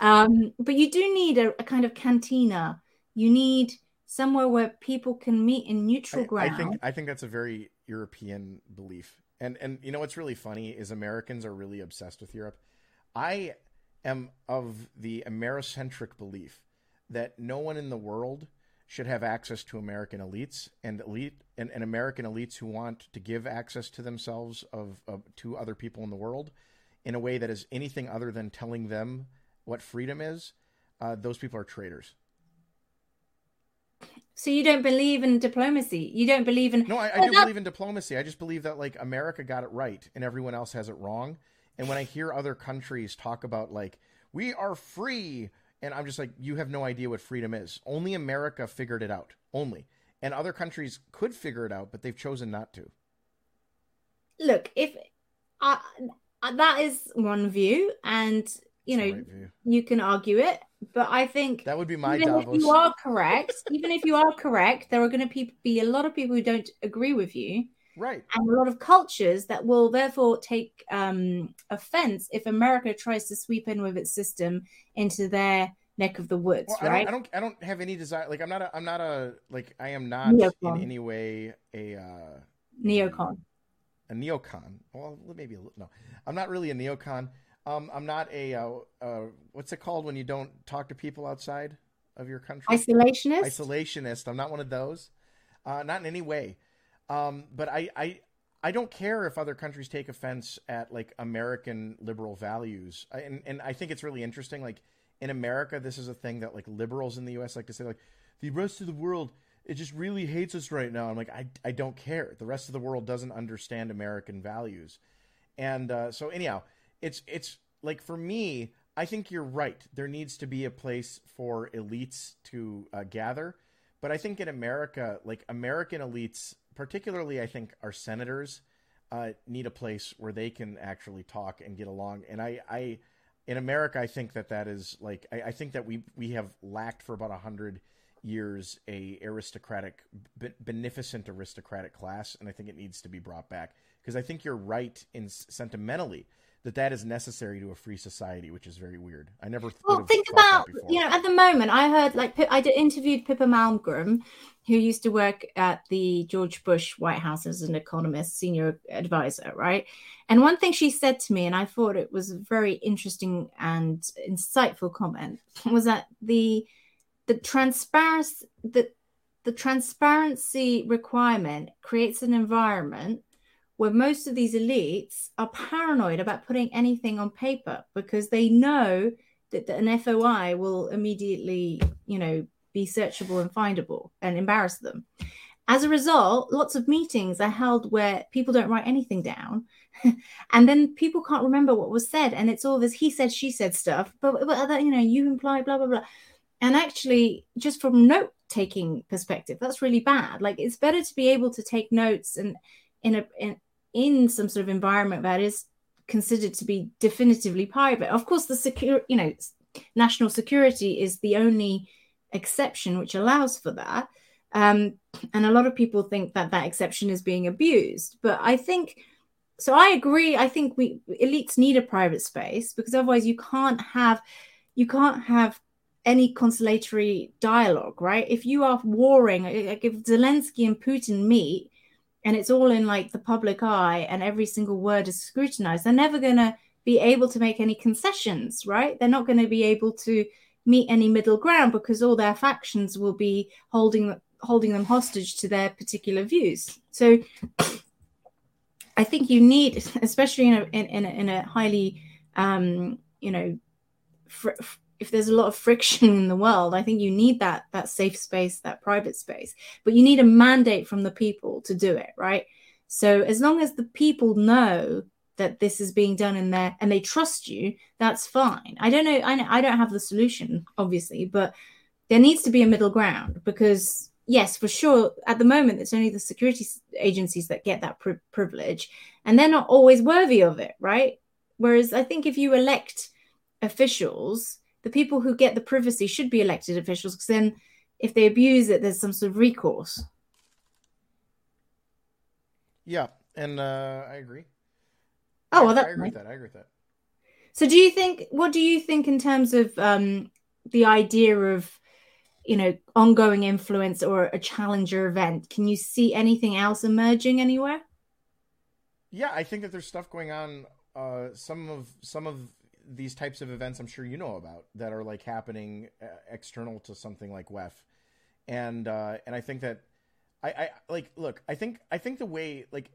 Um, but you do need a, a, kind of cantina. You need somewhere where people can meet in neutral ground. I, I think I think that's a very European belief. And and you know what's really funny is Americans are really obsessed with Europe. I am of the Americentric belief that no one in the world should have access to American elites and elite and, and American elites who want to give access to themselves of, of to other people in the world in a way that is anything other than telling them what freedom is, uh, those people are traitors. So you don't believe in diplomacy? You don't believe in? No, I, I do believe in diplomacy. I just believe that like America got it right and everyone else has it wrong. And when I hear other countries talk about like we are free, and I'm just like, you have no idea what freedom is. Only America figured it out. Only, and other countries could figure it out, but they've chosen not to. Look, if uh, that is one view, and you know, right you can argue it, but I think that would be my even Davos. If you are correct, even if you are correct, there are going to be a lot of people who don't agree with you, right? And a lot of cultures that will therefore take um, offense if America tries to sweep in with its system into their neck of the woods, well, right? I don't, I don't, I don't have any desire. Like, I'm not, a, I'm not a, like, I am not neocon. in any way a uh, neocon. A, a neocon. Well, maybe a, little. no. I'm not really a neocon. Um, I'm not a uh, uh, what's it called when you don't talk to people outside of your country? Isolationist. Isolationist. I'm not one of those. Uh, not in any way. Um, but I, I I don't care if other countries take offense at like American liberal values. I, and and I think it's really interesting. Like in America, this is a thing that like liberals in the U.S. like to say like the rest of the world it just really hates us right now. I'm like I I don't care. The rest of the world doesn't understand American values, and uh, so anyhow it's it's like for me, I think you're right. There needs to be a place for elites to uh, gather, but I think in America, like American elites, particularly, I think our senators uh, need a place where they can actually talk and get along. And I, I in America, I think that that is like I, I think that we we have lacked for about a hundred years a aristocratic, beneficent aristocratic class, and I think it needs to be brought back because I think you're right in sentimentally that that is necessary to a free society, which is very weird. I never well think about you know at the moment I heard like I did interviewed Pippa Malmgren, who used to work at the George Bush White House as an economist, senior advisor, right? And one thing she said to me, and I thought it was a very interesting and insightful comment, <laughs> was that the the transparency the the transparency requirement creates an environment where most of these elites are paranoid about putting anything on paper because they know that an FOI will immediately, you know, be searchable and findable and embarrass them. As a result, lots of meetings are held where people don't write anything down. <laughs> and then people can't remember what was said. And it's all this he said, she said stuff. But, but you know, you imply blah, blah, blah. And actually, just from note taking perspective, that's really bad. Like, it's better to be able to take notes and in a in, in some sort of environment that is considered to be definitively private. Of course, the secure, you know, national security is the only exception which allows for that. Um, and a lot of people think that that exception is being abused. But I think, so I agree. I think we elites need a private space because otherwise you can't have, you can't have any conciliatory dialogue, right? If you are warring, like if Zelensky and Putin meet, and it's all in like the public eye and every single word is scrutinized. They're never going to be able to make any concessions right? They're not going to be able to meet any middle ground because all their factions will be holding holding them hostage to their particular views. So i think you need especially in a in, in, a, in a highly um you know fr- if there's a lot of friction in the world i think you need that that safe space that private space but you need a mandate from the people to do it right? So as long as the people know that this is being done in there and they trust you that's fine. I don't know i, I don't have the solution obviously but there needs to be a middle ground because yes for sure at the moment it's only the security agencies that get that pri- privilege and they're not always worthy of it right? Whereas i think if you elect officials the people who get the privacy should be elected officials because then if they abuse it, there's some sort of recourse. Yeah, and uh, I agree. Oh, well, that's I agree with that. I agree with that. So, do you think? What do you think in terms of um, the idea of, you know, ongoing influence or a challenger event? Can you see anything else emerging anywhere? Yeah, I think that there's stuff going on. Uh, some of some of these types of events I'm sure you know about that are like happening uh, external to something like WEF, and uh, and I think that I, I like look I think I think the way like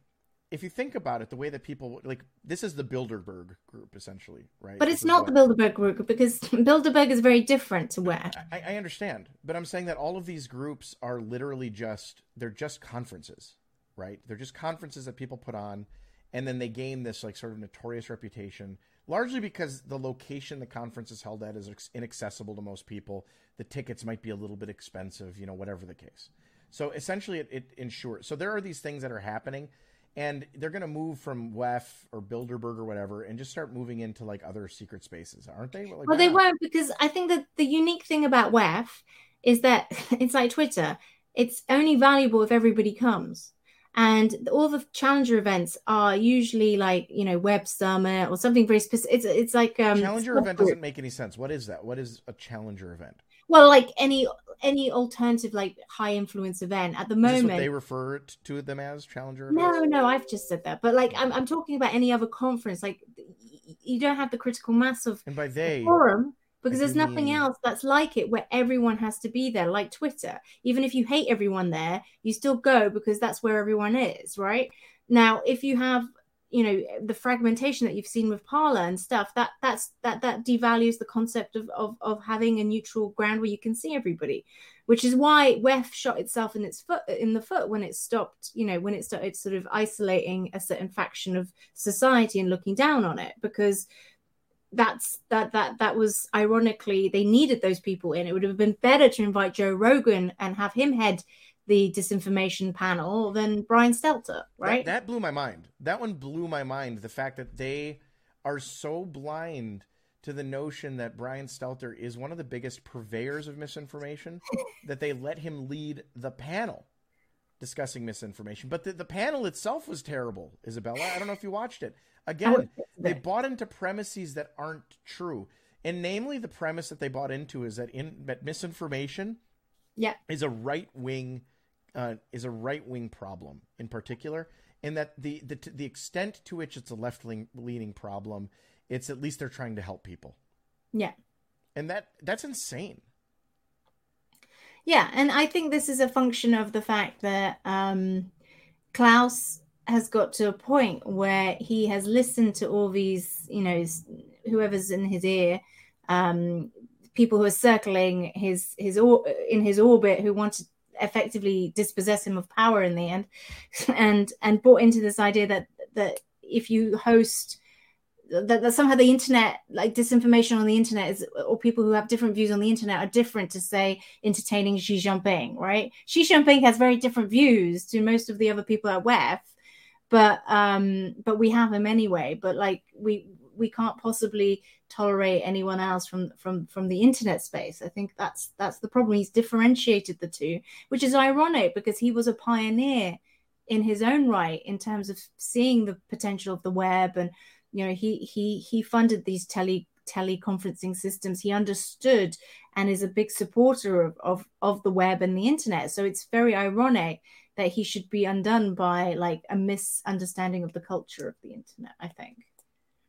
if you think about it, the way that people like this is the Bilderberg group essentially, right? But it's not what, the Bilderberg group because Bilderberg is very different to where. I, I understand, but I'm saying that all of these groups are literally just they're just conferences, right? They're just conferences that people put on, and then they gain this like sort of notorious reputation, largely because the location the conference is held at is inaccessible to most people. The tickets might be a little bit expensive, you know, whatever the case. So essentially, it, it ensures. So there are these things that are happening and they're going to move from WEF or Bilderberg or whatever, and just start moving into like other secret spaces, aren't they? Like, well, they won't because I think that the unique thing about WEF is that <laughs> it's like Twitter; it's only valuable if everybody comes. And all the challenger events are usually like you know web summit or something very specific. It's it's like um, challenger event group. doesn't make any sense. What is that? What is a challenger event? Well, like any any alternative like high influence event at the moment. they refer to them as challenger. No, events? no, I've just said that. But like I'm I'm talking about any other conference. Like you don't have the critical mass of and by they forum because there's nothing else that's like it where everyone has to be there like twitter. Even if you hate everyone there you still go because that's where everyone is right? Now if you have you know the fragmentation that you've seen with Parler and stuff that that's that that devalues the concept of, of of having a neutral ground where you can see everybody which is why WEF shot itself in its foot in the foot when it stopped you know when it started sort of isolating a certain faction of society and looking down on it. Because that's that that that was ironically they needed those people in it would have been better to invite Joe Rogan and have him head the disinformation panel than Brian Stelter, right? That, that, blew my mind. That one blew my mind. The fact that they are so blind to the notion that Brian Stelter is one of the biggest purveyors of misinformation <laughs> that they let him lead the panel discussing misinformation. But the, the panel itself was terrible, Izabella. I don't know if you watched it. <laughs> Again, they bought into premises that aren't true. And namely, the premise that they bought into is that in that misinformation yeah. is a right wing uh, is a right wing problem in particular, and that the, the the extent to which it's a left leaning problem, it's at least they're trying to help people. Yeah, and that that's insane. Yeah, and I think this is a function of the fact that um, Klaus has got to a point where he has listened to all these, you know, whoever's in his ear, um, people who are circling his his or, in his orbit who want to effectively dispossess him of power in the end, <laughs> and and bought into this idea that that if you host that, that somehow the internet like disinformation on the internet is or people who have different views on the internet are different to say entertaining Xi Jinping, right? Xi Jinping has very different views to most of the other people at WEF, but um but we have him anyway. But like we we can't possibly tolerate anyone else from from from the internet space. I think that's that's the problem. He's differentiated the two, which is ironic because he was a pioneer in his own right in terms of seeing the potential of the web and you know he he he funded these tele teleconferencing systems he understood and is a big supporter of, of of the web and the internet so it's very ironic that he should be undone by like a misunderstanding of the culture of the internet i think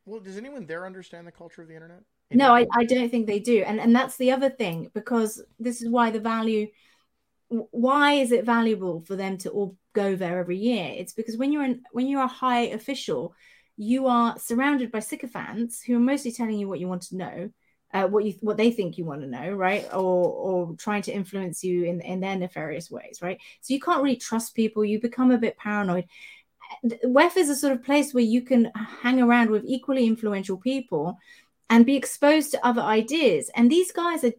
well, does anyone there understand the culture of the internet? no, I, I don't think they do. And and that's the other thing, because this is why the value why is it valuable for them to all go there every year? It's because when you're in, when you're a high official, you are surrounded by sycophants who are mostly telling you what you want to know, uh, what you what they think you want to know, right? Or or trying to influence you in in their nefarious ways, right? So you can't really trust people. You become a bit paranoid. WEF is a sort of place where you can hang around with equally influential people and be exposed to other ideas. And these guys are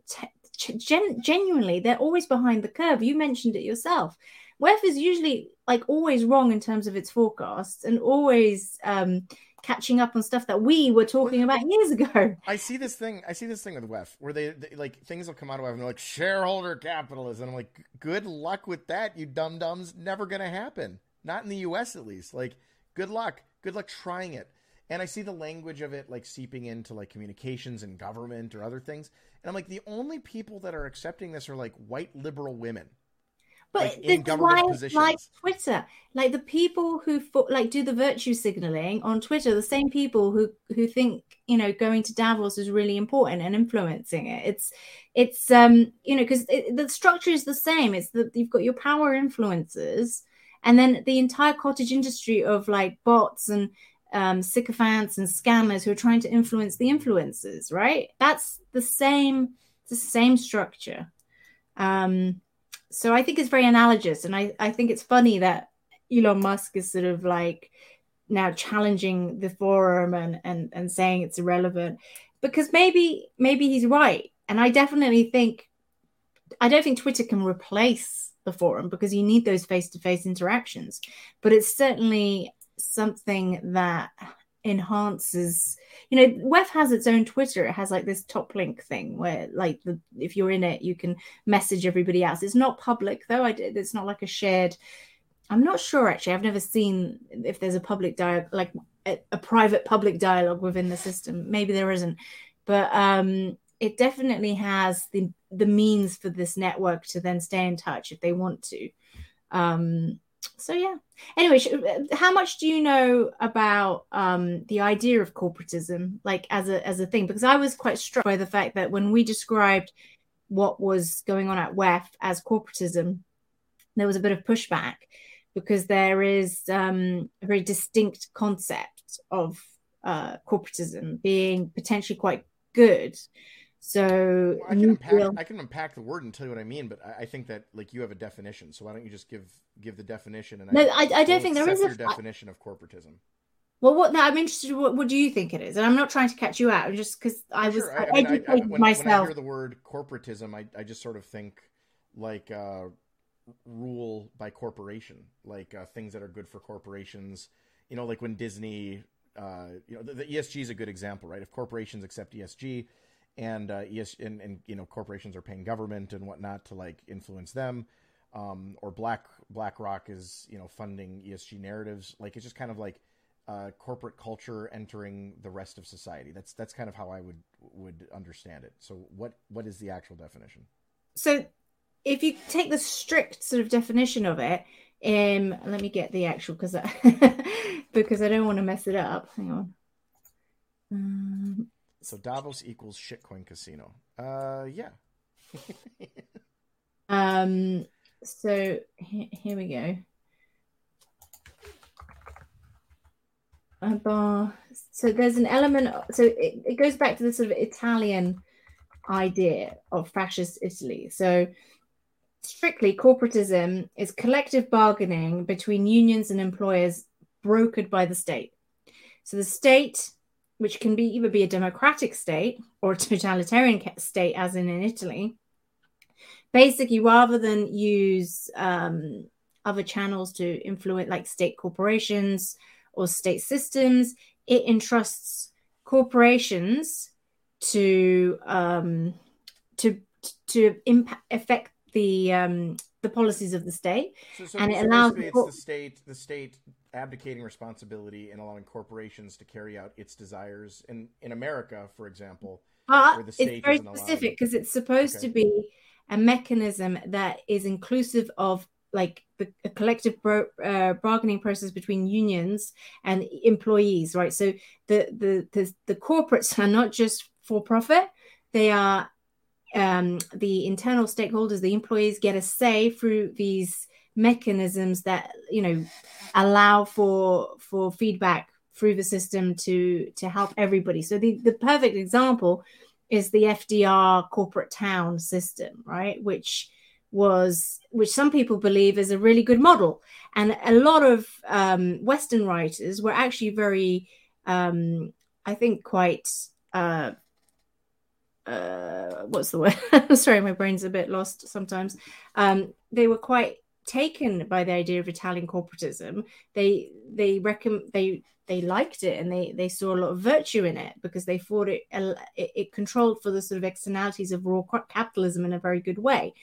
gen- genuinely, they're always behind the curve. You mentioned it yourself. WEF is usually like always wrong in terms of its forecasts and always um, catching up on stuff that we were talking about years ago. <laughs> I see this thing. I see this thing with WEF where they, they like things will come out of WEF and they're like shareholder capitalism. I'm like, good luck with that, you dum dums. Never gonna happen. Not in the US at least. Like, good luck. Good luck trying it. And I see the language of it like seeping into like communications and government or other things. And I'm like, the only people that are accepting this are like white liberal women. But like in government positions. like Twitter, like the people who like do the virtue signaling on Twitter, the same people who who think you know going to Davos is really important and influencing it. It's it's um you know because the structure is the same. It's that you've got your power influencers and then the entire cottage industry of like bots and um, sycophants and scammers who are trying to influence the influencers, right? That's the same, the same structure. Um, so I think it's very analogous, and I, I think it's funny that Elon Musk is sort of like now challenging the forum and and and saying it's irrelevant because maybe maybe he's right, and I definitely think I don't think Twitter can replace the forum because you need those face to face interactions, but it's certainly something that enhances you know wef has its own twitter. It has like this top link thing where like the if you're in it you can message everybody else. It's not public though. I it's not like a shared i'm not sure actually. I've never seen if there's a public dialogue like a, a private public dialogue within the system. Maybe there isn't. But um it definitely has the the means for this network to then stay in touch if they want to. Um so yeah. Anyway uh, how much do you know about um, the idea of corporatism like as a as a thing? Because i was quite struck by the fact that when we described what was going on at wef as corporatism there was a bit of pushback because there is um, a very distinct concept of uh, corporatism being potentially quite good so well, I, can unpack, I can unpack the word and tell you what I mean, but I, I, think that like you have a definition. So why don't you just give give the definition? And no, I, I don't think there is a definition of corporatism. Well, what now? I'm interested. What, what do you think it is? And I'm not trying to catch you out, just because I was sure. I, I, mean, I, when, myself. When I hear the word corporatism, I, I just sort of think like uh, rule by corporation, like uh, things that are good for corporations. You know, like when Disney, uh, you know, the, the ESG is a good example, right? If corporations accept ESG, and uh, and, and you know corporations are paying government and whatnot to like influence them, um, or Black BlackRock is you know funding ESG narratives. Like it's just kind of like uh, corporate culture entering the rest of society. That's that's kind of how I would would understand it. So what what is the actual definition? So if you take the strict sort of definition of it, um, let me get the actual because <laughs> because I don't want to mess it up. Hang on. Um, so Davos equals shitcoin casino. Uh, yeah. <laughs> um. So here, here we go. Uh, so there's an element. So it, it goes back to the sort of Italian idea of fascist Italy. So strictly, corporatism is collective bargaining between unions and employers brokered by the state. So the state which can be either be a democratic state or a totalitarian state, as in in Italy, basically rather than use um, other channels to influence, like state corporations or state systems, it entrusts corporations to um, to to impact affect the um, the policies of the state, so, so, and it so allows the, the state the state abdicating responsibility and allowing corporations to carry out its desires. In in America, for example, but it's very specific because it's supposed okay. to be a mechanism that is inclusive of like the a collective bro, uh, bargaining process between unions and employees, right? So the, the the the corporates <laughs> are not just for profit; they are um, the internal stakeholders, the employees, get a say through these mechanisms that you know allow for for feedback through the system to to help everybody so the the perfect example is the fdr corporate town system right which was which some people believe is a really good model and a lot of um, western writers were actually very um, i think quite uh, uh, what's the word? <laughs> Sorry, my brain's a bit lost sometimes. Um, they were quite taken by the idea of Italian corporatism. They they reckon they they liked it and they they saw a lot of virtue in it because they thought it it, it controlled for the sort of externalities of raw capitalism in a very good way.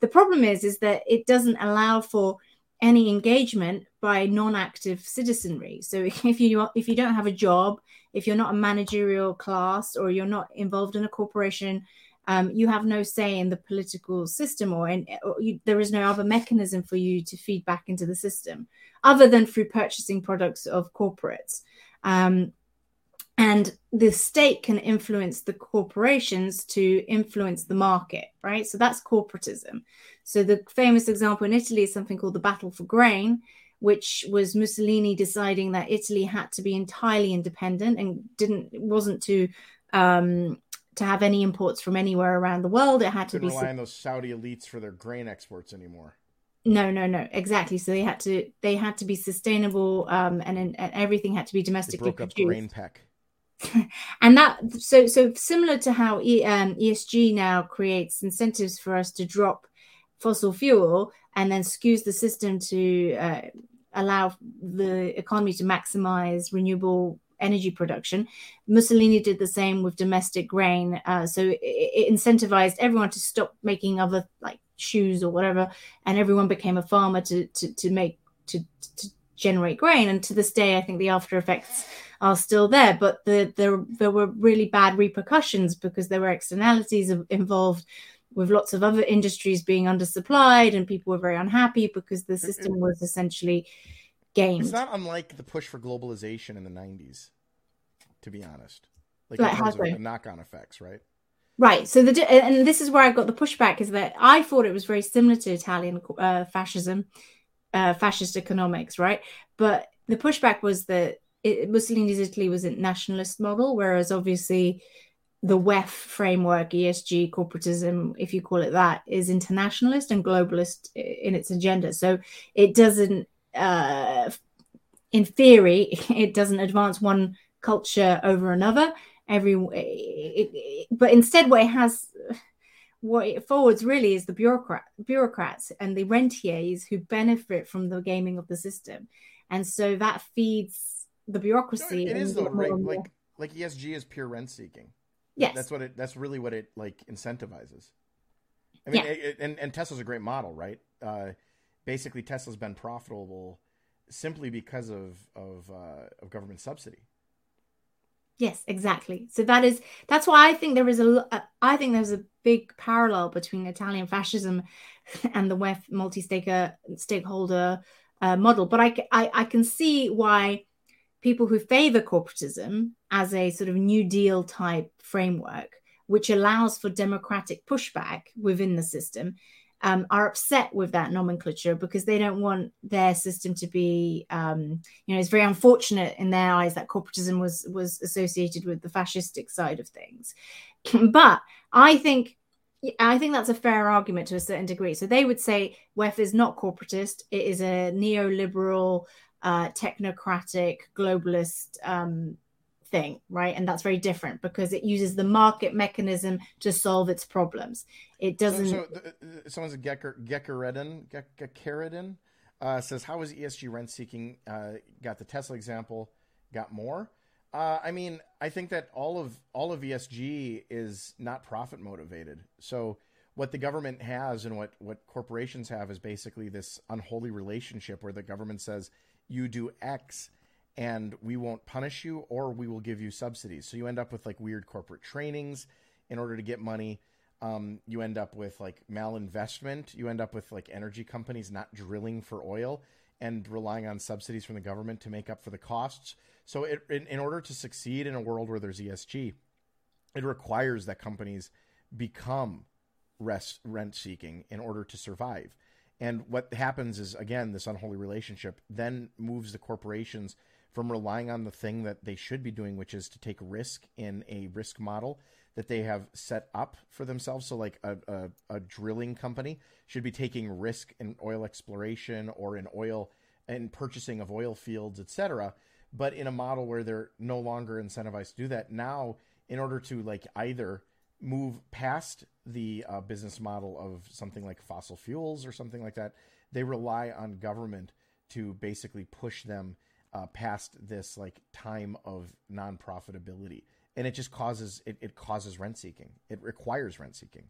The problem is is that it doesn't allow for any engagement by non-active citizenry. So <laughs> if you if you don't have a job, if you're not a managerial class or you're not involved in a corporation, um, you have no say in the political system or, in, or you, there is no other mechanism for you to feed back into the system other than through purchasing products of corporates. Um, and the state can influence the corporations to influence the market, right? So that's corporatism. So the famous example in Italy is something called the battle for grain, which was Mussolini deciding that Italy had to be entirely independent and didn't wasn't to um, to have any imports from anywhere around the world. It had to be rely on those Saudi elites for their grain exports anymore. no, no, no, exactly. So they had to they had to be sustainable, um, and, and everything had to be They domestically broke up produced. grain peck. <laughs> and that so so similar to how e, um, ESG now creates incentives for us to drop fossil fuel and then skews the system to uh, allow the economy to maximize renewable energy production. Mussolini did the same with domestic grain, uh, so it, it incentivized everyone to stop making other like shoes or whatever, and everyone became a farmer to to to make to to generate grain. And to this day, I think the after effects are still there, but the, the, there were really bad repercussions because there were externalities involved with lots of other industries being undersupplied, and people were very unhappy because the system was essentially gamed. It's not unlike the push for globalization in the '90s, to be honest. Like Like in how terms of so? the knock-on effects, right? Right. So the and this is where I got the pushback is that I thought it was very similar to Italian uh, fascism, uh, fascist economics, right? But the pushback was that it, Mussolini's Italy was a nationalist model, whereas obviously the WEF framework, ESG, corporatism, if you call it that, is internationalist and globalist in its agenda. So it doesn't, uh, in theory, <laughs> it doesn't advance one culture over another. Every, it, it, but instead, what it has, what it forwards really is the bureaucrat, bureaucrats and the rentiers who benefit from the gaming of the system, and so that feeds the No, bureaucracy. it is though, right? Like like ESG is pure rent seeking. yes, That's what it. That's really what it like incentivizes. I mean, Yeah. it- and and Tesla's a great model, right? Uh, basically, Tesla's been profitable simply because of of uh, of government subsidy. Yes, exactly. So that is that's why I think there is a uh, I think there's a big parallel between Italian fascism <laughs> and the WEF multi-staker stakeholder uh, model. But I I can see why people who favor corporatism as a sort of New Deal type framework, which allows for democratic pushback within the system, um, are upset with that nomenclature because they don't want their system to be, um, you know, it's very unfortunate in their eyes that corporatism was was associated with the fascistic side of things. <clears throat> but I think. I think that's a fair argument to a certain degree. So they would say WEF is not corporatist; it is a neoliberal, uh, technocratic, globalist um, thing, right? And that's very different because it uses the market mechanism to solve its problems. It doesn't. So, so the, the, someone's a Gecker Geckeredin Geckeredin uh, says, "How is ESG rent seeking? Uh, got the Tesla example, got more." Uh, I mean, I think that all of all of ESG is not profit motivated. So what the government has and what what corporations have is basically this unholy relationship where the government says you do X and we won't punish you or we will give you subsidies. So you end up with like weird corporate trainings in order to get money. Um, you end up with like malinvestment. You end up with like energy companies not drilling for oil and relying on subsidies from the government to make up for the costs. So, it, in, in order to succeed in a world where there's ESG, it requires that companies become rest, rent seeking in order to survive. And what happens is, again, this unholy relationship then moves the corporations from relying on the thing that they should be doing, which is to take risk in a risk model that they have set up for themselves. So, like a, a, a drilling company should be taking risk in oil exploration or in oil and purchasing of oil fields, etc. But in a model where they're no longer incentivized to do that, now in order to like either move past the uh, business model of something like fossil fuels or something like that, they rely on government to basically push them uh, past this like time of non-profitability. And it just causes it, it causes rent seeking. It requires rent seeking.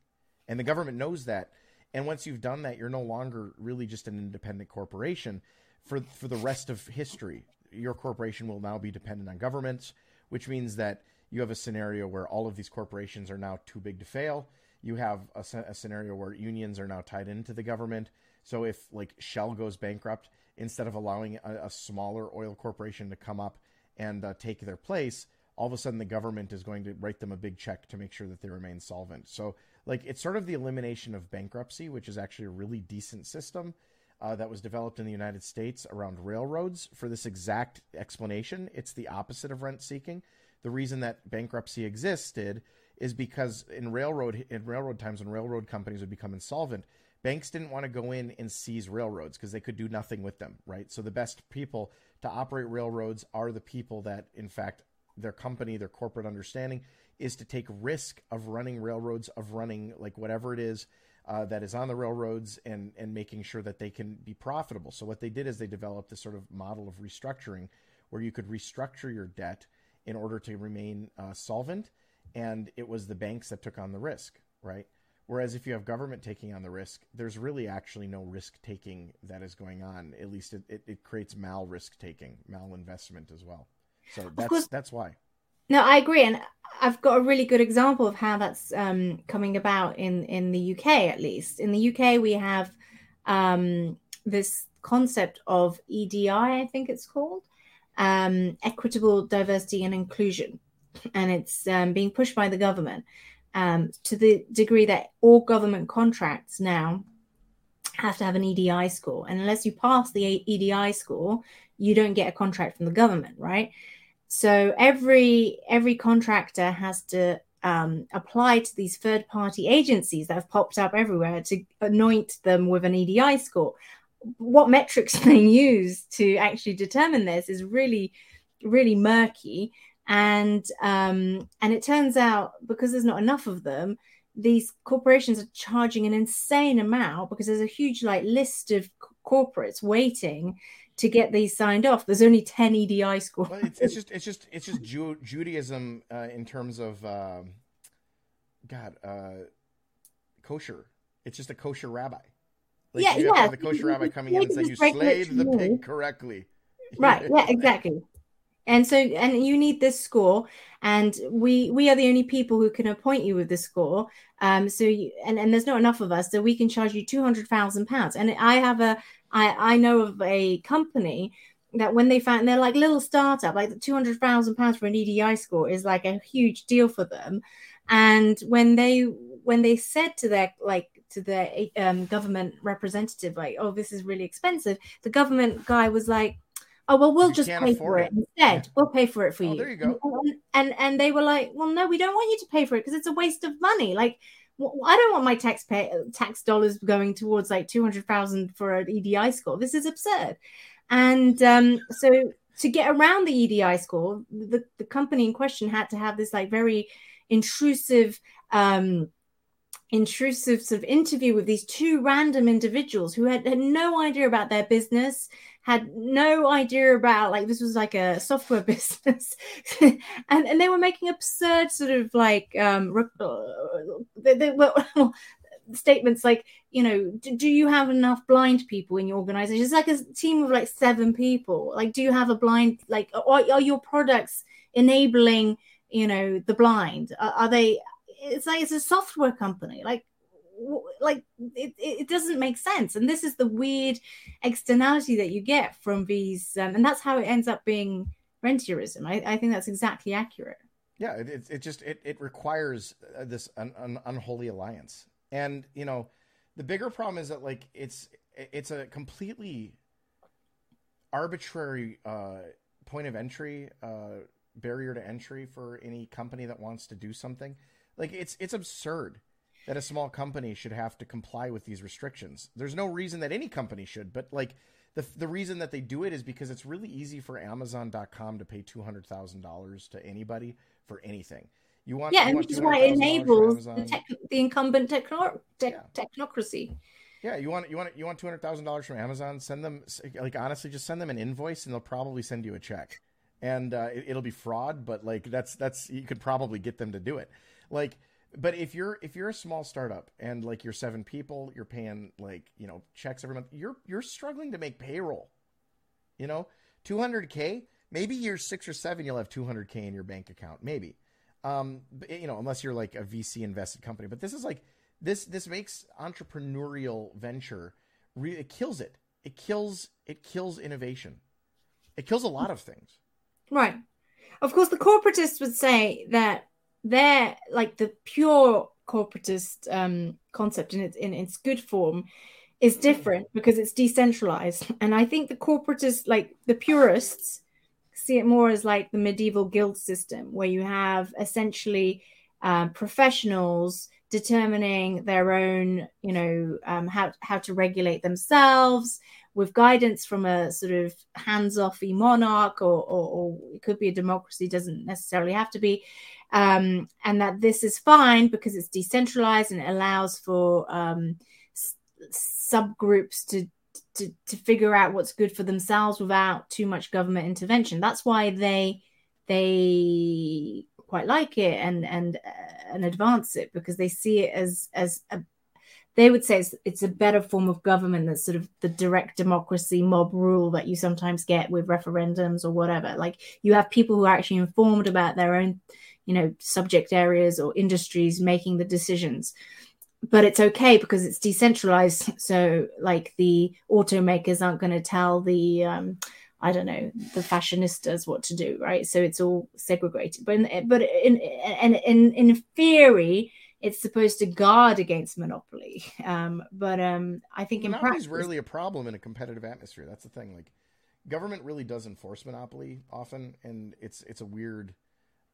And the government knows that. And once you've done that you're no longer really just an independent corporation. For for the rest of history your corporation will now be dependent on governments which means that you have a scenario where all of these corporations are now too big to fail. You have a, a scenario where unions are now tied into the government. So if like shell goes bankrupt instead of allowing a, a smaller oil corporation to come up and uh, take their place, all of a sudden the government is going to write them a big check to make sure that they remain solvent. So, like, it's sort of the elimination of bankruptcy, which is actually a really decent system. uh, that was developed in the United States around railroads for this exact explanation. It's the opposite of rent seeking. The reason that bankruptcy existed is because in railroad in railroad times when railroad companies would become insolvent, banks didn't want to go in and seize railroads because they could do nothing with them, right? So the best people to operate railroads are the people that, in fact, their company, their corporate understanding is to take risk of running railroads, of running like whatever it is uh, that is on the railroads, and and making sure that they can be profitable. So what they did is they developed this sort of model of restructuring, where you could restructure your debt in order to remain uh, solvent, and it was the banks that took on the risk, right? Whereas if you have government taking on the risk, there's really actually no risk taking that is going on. At least it, it, it creates mal risk taking, mal investment as well. So that's that's why. No, I agree, and I've got a really good example of how that's um, coming about in in the UK. At least in the UK, we have um, this concept of EDI, I think it's called, um, equitable diversity and inclusion, and it's um, being pushed by the government um, to the degree that all government contracts now have to have an EDI score, and unless you pass the EDI score, you don't get a contract from the government, right? So every every contractor has to um, apply to these third party agencies that have popped up everywhere to anoint them with an EDI score. What metrics <laughs> they use to actually determine this is really, really murky. And um, and it turns out because there's not enough of them, these corporations are charging an insane amount because there's a huge like list of corporates waiting to get these signed off. There's only 10 EDI scores. Well, it's, it's, just it's just it's just Ju- Judaism uh, in terms of um, God uh, kosher. It's just a kosher rabbi. Like yeah, yeah. the kosher rabbi coming in and saying you slayed the pig correctly. Right. Yeah. <laughs> Exactly. And so, and you need this score, and we we are the only people who can appoint you with this score. Um. So, you, and and there's not enough of us, so we can charge you two hundred thousand pounds. And I have a I, I know of a company that when they found they're like little startup, like the two hundred thousand pounds for an EDI score is like a huge deal for them. And when they when they said to their like to their um, government representative, like, "Oh, this is really expensive," the government guy was like, "Oh, well, we'll you just pay for it, it instead. Yeah. We'll pay for it for oh, you." There you go. And, and and they were like, "Well, no, we don't want you to pay for it because it's a waste of money." Like I don't want my tax pay, tax dollars going towards like 200,000 for an EDI score. This is absurd. And um, so to get around the EDI score, the, the company in question had to have this like very intrusive um, intrusive sort of interview with these two random individuals who had, had no idea about their business had no idea about like this was like a software <laughs> business. And, and they were making absurd sort of like um uh, they, they were <laughs> statements like you know do, do, you have enough blind people in your organization? It's like a team of like seven people. Like do you have a blind like are, are your products enabling you know the blind? Are, are they it's like it's a software company. Like like it, it doesn't make sense. And this is the weird externality that you get from these um, and that's how it ends up being rentierism. I, I think that's exactly accurate. Yeah it, it, just it, it requires uh, this un, unholy alliance. And you know the bigger problem is that like it's it's a completely arbitrary uh, point of entry uh, barrier to entry for any company that wants to do something. Like it's it's absurd that a small company should have to comply with these restrictions. There's no reason that any company should, but like the the reason that they do it is because it's really easy for Amazon.com to pay two hundred thousand dollars to anybody for anything. You want yeah, you and which is why it enables the, tech, the incumbent techno- te- yeah. technocracy. Yeah, you want you want you want two hundred thousand dollars from Amazon? Send them like honestly, just send them an invoice, and they'll probably send you a check. And uh, it, it'll be fraud, but like that's that's you could probably get them to do it. Like but if you're if you're a small startup and like you're seven people, you're paying like you know checks every month. You're you're struggling to make payroll. You know, 200k. Maybe you're six or seven, you'll have 200k in your bank account. Maybe, um, you know, unless you're like a VC invested company. But this is like this this makes entrepreneurial venture. Re- it kills it. It kills it kills innovation. It kills a lot of things. Right. Of course, the corporatists would say that they're like the pure corporatist um, concept in its in its good form is different because it's decentralized. And I think the corporatists, like the purists, see it more as like the medieval guild system, where you have essentially um, professionals determining their own, you know, um, how how to regulate themselves with guidance from a sort of hands-offy monarch, or, or, or it could be a democracy, doesn't necessarily have to be, um, and that this is fine because it's decentralized and it allows for um, subgroups to, to to figure out what's good for themselves without too much government intervention. That's why they they quite like it and and uh, and advance it because they see it as as a they would say it's, it's, a better form of government than sort of the direct democracy mob rule that you sometimes get with referendums or whatever like you have people who are actually informed about their own you know subject areas or industries making the decisions but it's okay because it's decentralized. <laughs> So, like the automakers aren't going to tell the, um, I don't know, the fashionistas what to do, right? So it's all segregated. But in, but in in in in theory, it's supposed to guard against monopoly. <laughs> Um, but um, I think monopoly in practice, is rarely a problem in a competitive atmosphere. That's the thing. Like government really does enforce monopoly often, and it's it's a weird,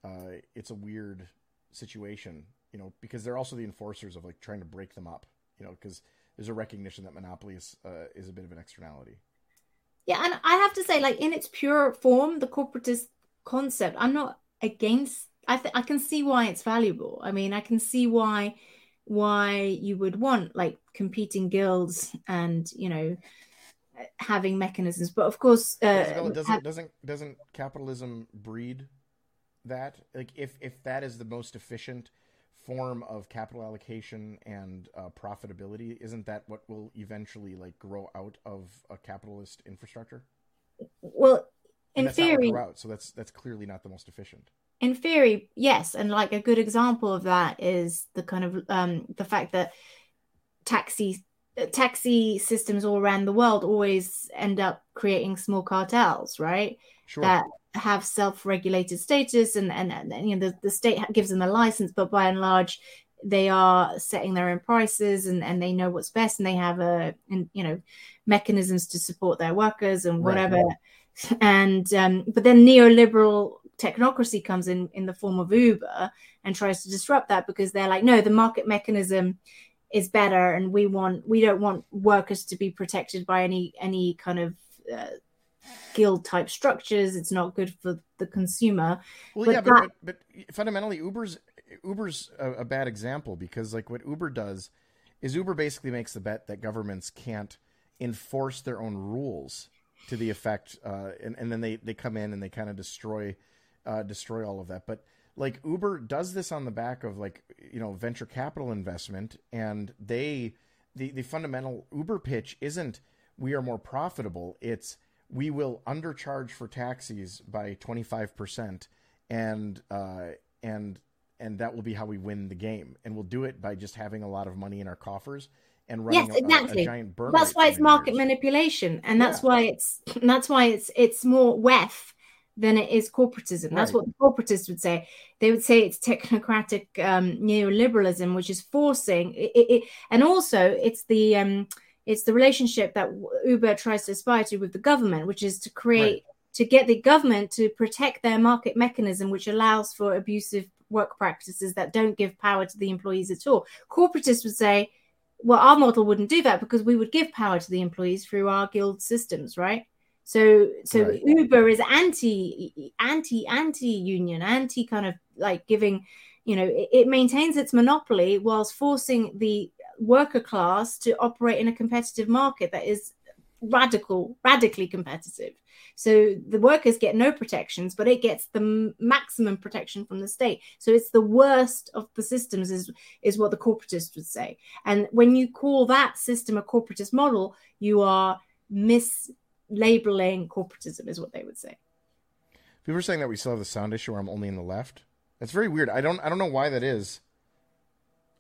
uh, it's a weird situation you know, because they're also the enforcers of like trying to break them up, you know, because there's a recognition that monopoly is uh, is a bit of an externality. Yeah, and I have to say, like in its pure form, the corporatist concept, I'm not against. I th- I can see why it's valuable. I mean, I can see why why you would want like competing guilds and you know having mechanisms. But of course uh, doesn't, doesn't doesn't capitalism breed that? Like if if that is the most efficient form of capital allocation and uh, profitability isn't that what will eventually like grow out of a capitalist infrastructure? Well in theory out, so that's that's clearly not the most efficient in theory yes and like a good example of that is the kind of um the fact that taxi taxi systems all around the world always end up creating small cartels right sure. that have self-regulated status and, and, and you know the, the state gives them a license but by and large they are setting their own prices and, and they know what's best and they have a and, you know mechanisms to support their workers and whatever right. and um, but then neoliberal technocracy comes in in the form of uber and tries to disrupt that because they're like no the market mechanism is better and we want we don't want workers to be protected by any any kind of uh, guild type structures. It's not good for the consumer. Well, but yeah, that... but, but, fundamentally, Uber's Uber's a, a bad example because like what Uber does is Uber basically makes the bet that governments can't enforce their own rules to the effect, uh, and and then they they come in and they kind of destroy uh, destroy all of that. But like Uber does this on the back of like you know venture capital investment, and they the the fundamental Uber pitch isn't we are more profitable. It's we will undercharge for taxis by 25% and uh, and and that will be how we win the game and we'll do it by just having a lot of money in our coffers and running yes, exactly. a, a giant burn that's why it's market years. manipulation and that's yeah. why it's that's why it's it's more WEF than it is corporatism. That's right. what the corporatists would say. They would say it's technocratic um, neoliberalism, which is forcing it, it, it, and also it's the um, it's the relationship that Uber tries to aspire to with the government, which is to create right. to get the government to protect their market mechanism, which allows for abusive work practices that don't give power to the employees at all. Corporatists would say, well, our model wouldn't do that because we would give power to the employees through our guild systems, right? So, so right. Uber is anti, anti, anti union, anti kind of like giving, you know, it, it maintains its monopoly whilst forcing the worker class to operate in a competitive market that is radical, radically competitive. So the workers get no protections, but it gets the maximum protection from the state. So it's the worst of the systems, is is what the corporatists would say. And when you call that system a corporatist model, you are mislabeling corporatism, is what they would say. People are saying that we still have the sound issue where I'm only in the left. That's very weird. I don't I don't know why that is.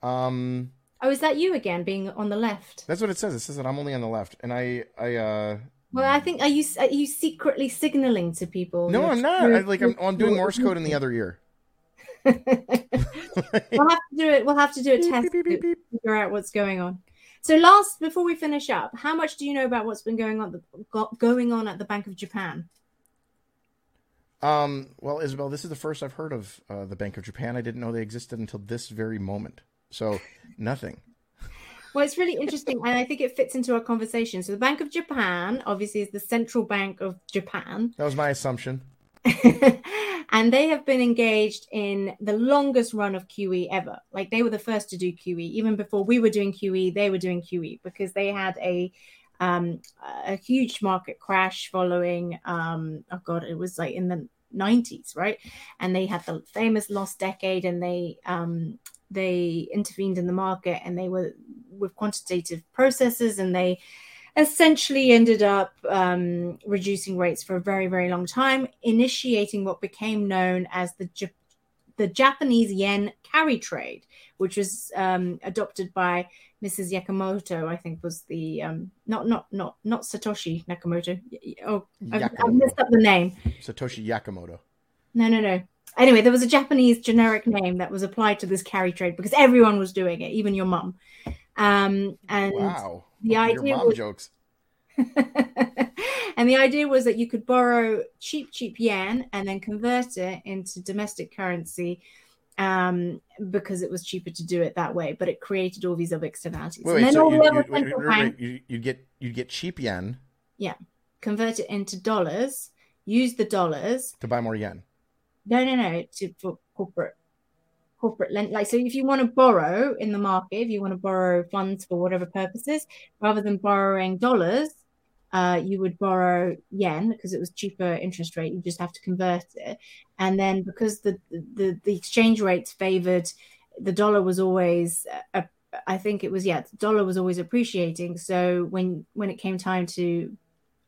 Um Oh, is that you again, being on the left? That's what it says. It says that I'm only on the left, and I, I. uh Well, I think are you are you secretly signaling to people? No, I'm not. I, like I'm, I'm doing Morse code in the other ear. <laughs> we'll have to do it. We'll have to do a test beep, beep, beep, to figure out what's going on. So last, before we finish up, how much do you know about what's been going on the, going on at the Bank of Japan? Um, well, Isabel, this is the first I've heard of uh, the Bank of Japan. I didn't know they existed until this very moment. So <laughs> nothing. Well, it's really interesting, and I think it fits into our conversation. So, the Bank of Japan, obviously, is the central bank of Japan. That was my assumption. <laughs> and they have been engaged in the longest run of QE ever. Like they were the first to do QE, even before we were doing QE. They were doing QE because they had a um, a huge market crash following. Um, oh god, it was like in the 90s, right? And they had the famous lost decade, and they um, they intervened in the market, and they were with quantitative processes and they essentially ended up um, reducing rates for a very, very long time, initiating what became known as the, the Japanese yen carry trade, which was um, adopted by Mrs. Yakamoto, I think was the um, not not not not Satoshi Nakamoto. Oh, I've, I've, messed up the name. Satoshi Yakamoto. No, no, no. Anyway, there was a Japanese generic name that was applied to this carry trade because everyone was doing it, even your mum. Um, and wow, the idea was, jokes. <laughs> and the idea was that you could borrow cheap, cheap yen and then convert it into domestic currency um, because it was cheaper to do it that way. But it created all these other externalities. Wait, wait, so you, you, wait, you, you get you get cheap yen. Yeah, convert it into dollars. Use the dollars to buy more yen. No, no, no. To for corporate corporate like so if you want to borrow in the market if you want to borrow funds for whatever purposes rather than borrowing dollars uh, you would borrow yen because it was cheaper interest rate you just have to convert it. And then because the the, the exchange rates favored the dollar was always a, I think it was yeah the dollar was always appreciating. So when when it came time to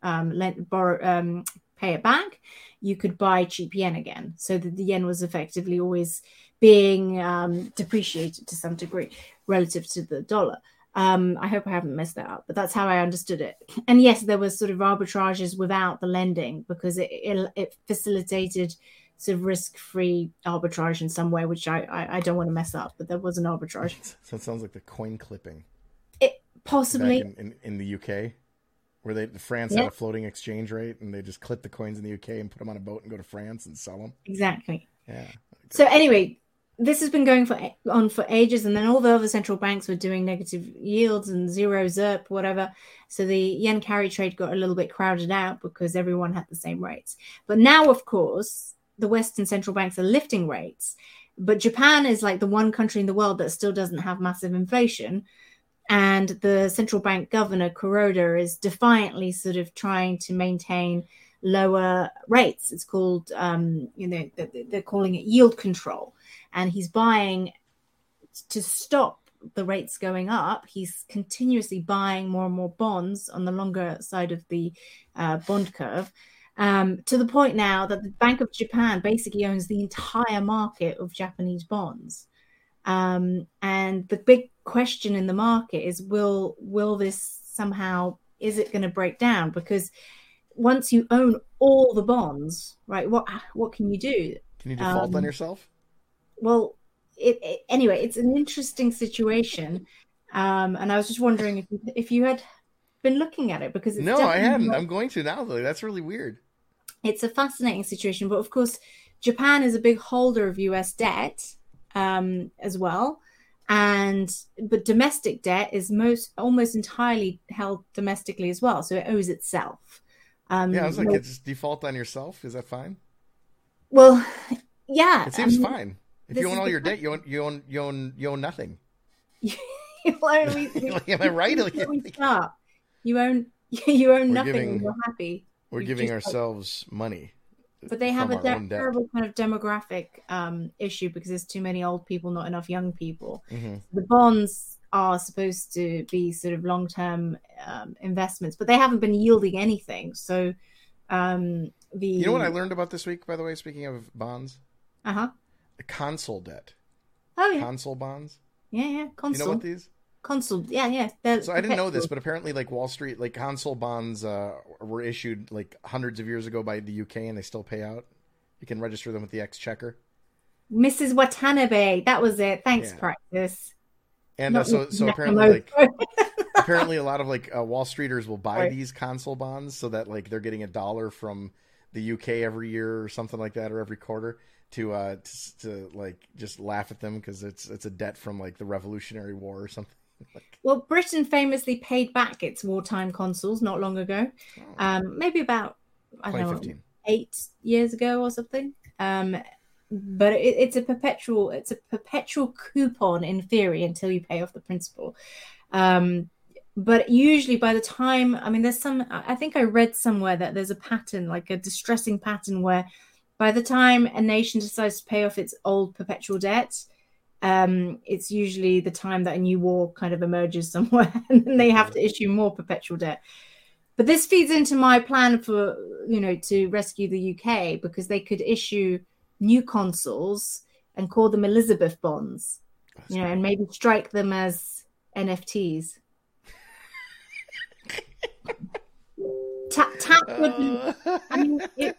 um, lend borrow um, pay it back you could buy cheap yen again. So that the yen was effectively always being um, depreciated to some degree relative to the dollar. Um, I hope I haven't messed that up, but that's how I understood it. <laughs> And yes, there was sort of arbitrages without the lending because it, it, it facilitated sort of risk-free arbitrage in some way, which I, I, I, don't want to mess up, but there was an arbitrage. <laughs> So it sounds like the coin clipping. It possibly in, in, in, the UK, where they France had a floating exchange rate, and they just clip the coins in the UK and put them on a boat and go to France and sell them. Exactly. Yeah. So anyway, this has been going for on for ages, and then all the other central banks were doing negative yields and zero ZIRP, whatever. So the yen carry trade got a little bit crowded out because everyone had the same rates. But now, of course, the Western central banks are lifting rates, but Japan is like the one country in the world that still doesn't have massive inflation. And the central bank governor, Kuroda, is defiantly sort of trying to maintain lower rates. It's called, um, you know, they're calling it yield control and he's buying to stop the rates going up. He's continuously buying more and more bonds on the longer side of the uh, bond curve. Um, to the point now that the Bank of Japan basically owns the entire market of Japanese bonds. Um, and the big question in the market is will will this somehow is it going to break down because once you own all the bonds right what what can you do can you default um, on yourself well, it, it, anyway, it's an interesting situation, um, and I was just wondering if you, if you had been looking at it because no, I hadn't. Not... I'm going to now though. That's really weird. It's a fascinating situation, but of course, Japan is a big holder of U.S. debt um, as well, and but domestic debt is most almost entirely held domestically as well, so it owes itself. Um, yeah, I was like, it's default on yourself. Is that fine? Well, yeah, it seems fine. If you own all your debt, you own you own you own you own nothing. <laughs> <laughs> you own, we, Am I <laughs> right? we start. You own you own we're nothing. Giving, you're happy. We're You've giving ourselves money. But they have a de- terrible kind of demographic um, issue because there's too many old people, not enough young people. Mm-hmm. The bonds are supposed to be sort of long term um, investments, but they haven't been yielding anything. So um, the you know what I learned about this week, by the way. Speaking of bonds, uh huh consol debt. Oh yeah. Consol bonds. Yeah, yeah. Consol. You know what these? Consol. Yeah, yeah. They're so I didn't know this, but apparently, like Wall Street, like consol bonds uh, were issued like hundreds of years ago by the UK, and they still pay out. You can register them with the Exchequer. Mrs. Watanabe, that was it. Thanks, yeah. practice. And uh, so, so apparently, like apparently a lot of like uh, Wall Streeters will buy Right. these consol bonds so that like they're getting a dollar from the UK every year or something like that, or every quarter to uh to, to like just laugh at them because it's it's a debt from like the Revolutionary War or something. <laughs> Well, Britain famously paid back its wartime consols not long ago, um, maybe about I don't know eight years ago or something. Um, but it, it's a perpetual it's a perpetual coupon in theory until you pay off the principal. Um, but usually by the time I mean there's some I think I read somewhere that there's a pattern like a distressing pattern where by the time a nation decides to pay off its old perpetual debt, um, it's usually the time that a new war kind of emerges somewhere <laughs> and then they have to issue more perpetual debt. But this feeds into my plan for, you know, to rescue the UK because they could issue new consols and call them Elizabeth bonds, you know, and maybe strike them as NFTs. <laughs> Ta- tax would I mean, it-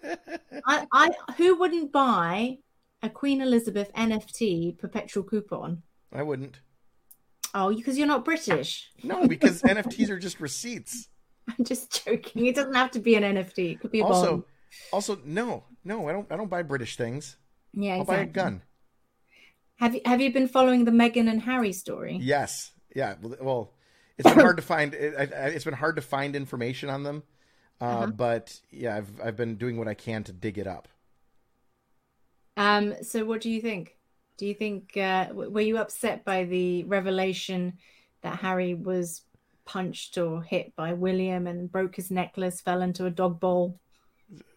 I, I who wouldn't buy a Queen Elizabeth NFT perpetual coupon? I wouldn't. Oh, because you're not British. No, because NFTs are just receipts. <laughs> I'm just joking. It doesn't have to be an NFT. It could be a Also, bond. Also no, no, I don't. I don't buy British things. Yeah, I'll buy a gun. Have you have you been following the Meghan and Harry story? Yes, yeah. well- it's been hard to find. It, it's been hard to find information on them. Uh, Uh-huh. But yeah, I've I've been doing what I can to dig it up. Um. So, what do you think? Do you think uh, were you upset by the revelation that Harry was punched or hit by William and broke his necklace, fell into a dog bowl?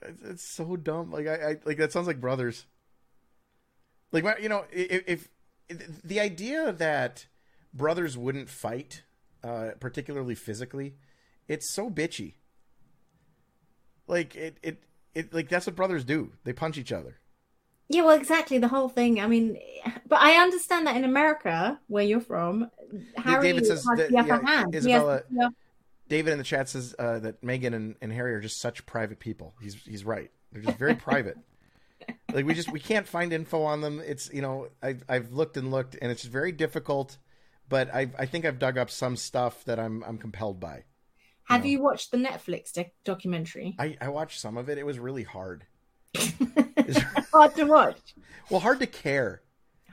It's, it's so dumb. Like I, I like that sounds like brothers. Like you know, if, if the idea that brothers wouldn't fight, uh, particularly physically, it's so bitchy. Like it, it, it, like that's what brothers do. They punch each other. Yeah, well, exactly the whole thing. I mean, but I understand that in America, where you're from, Harry David says has that- the upper yeah, hand. He has Izabella- the- David in the chat says uh, that Meghan and, and Harry are just such private people. He's he's right. They're just very private. <laughs> Like we just we can't find info on them. It's you know I I've looked and looked and it's very difficult. But I I think I've dug up some stuff that I'm I'm compelled by. Have No. you watched the Netflix doc- documentary? I I watched some of it. It was really hard. <laughs> Hard to watch. Well, hard to care.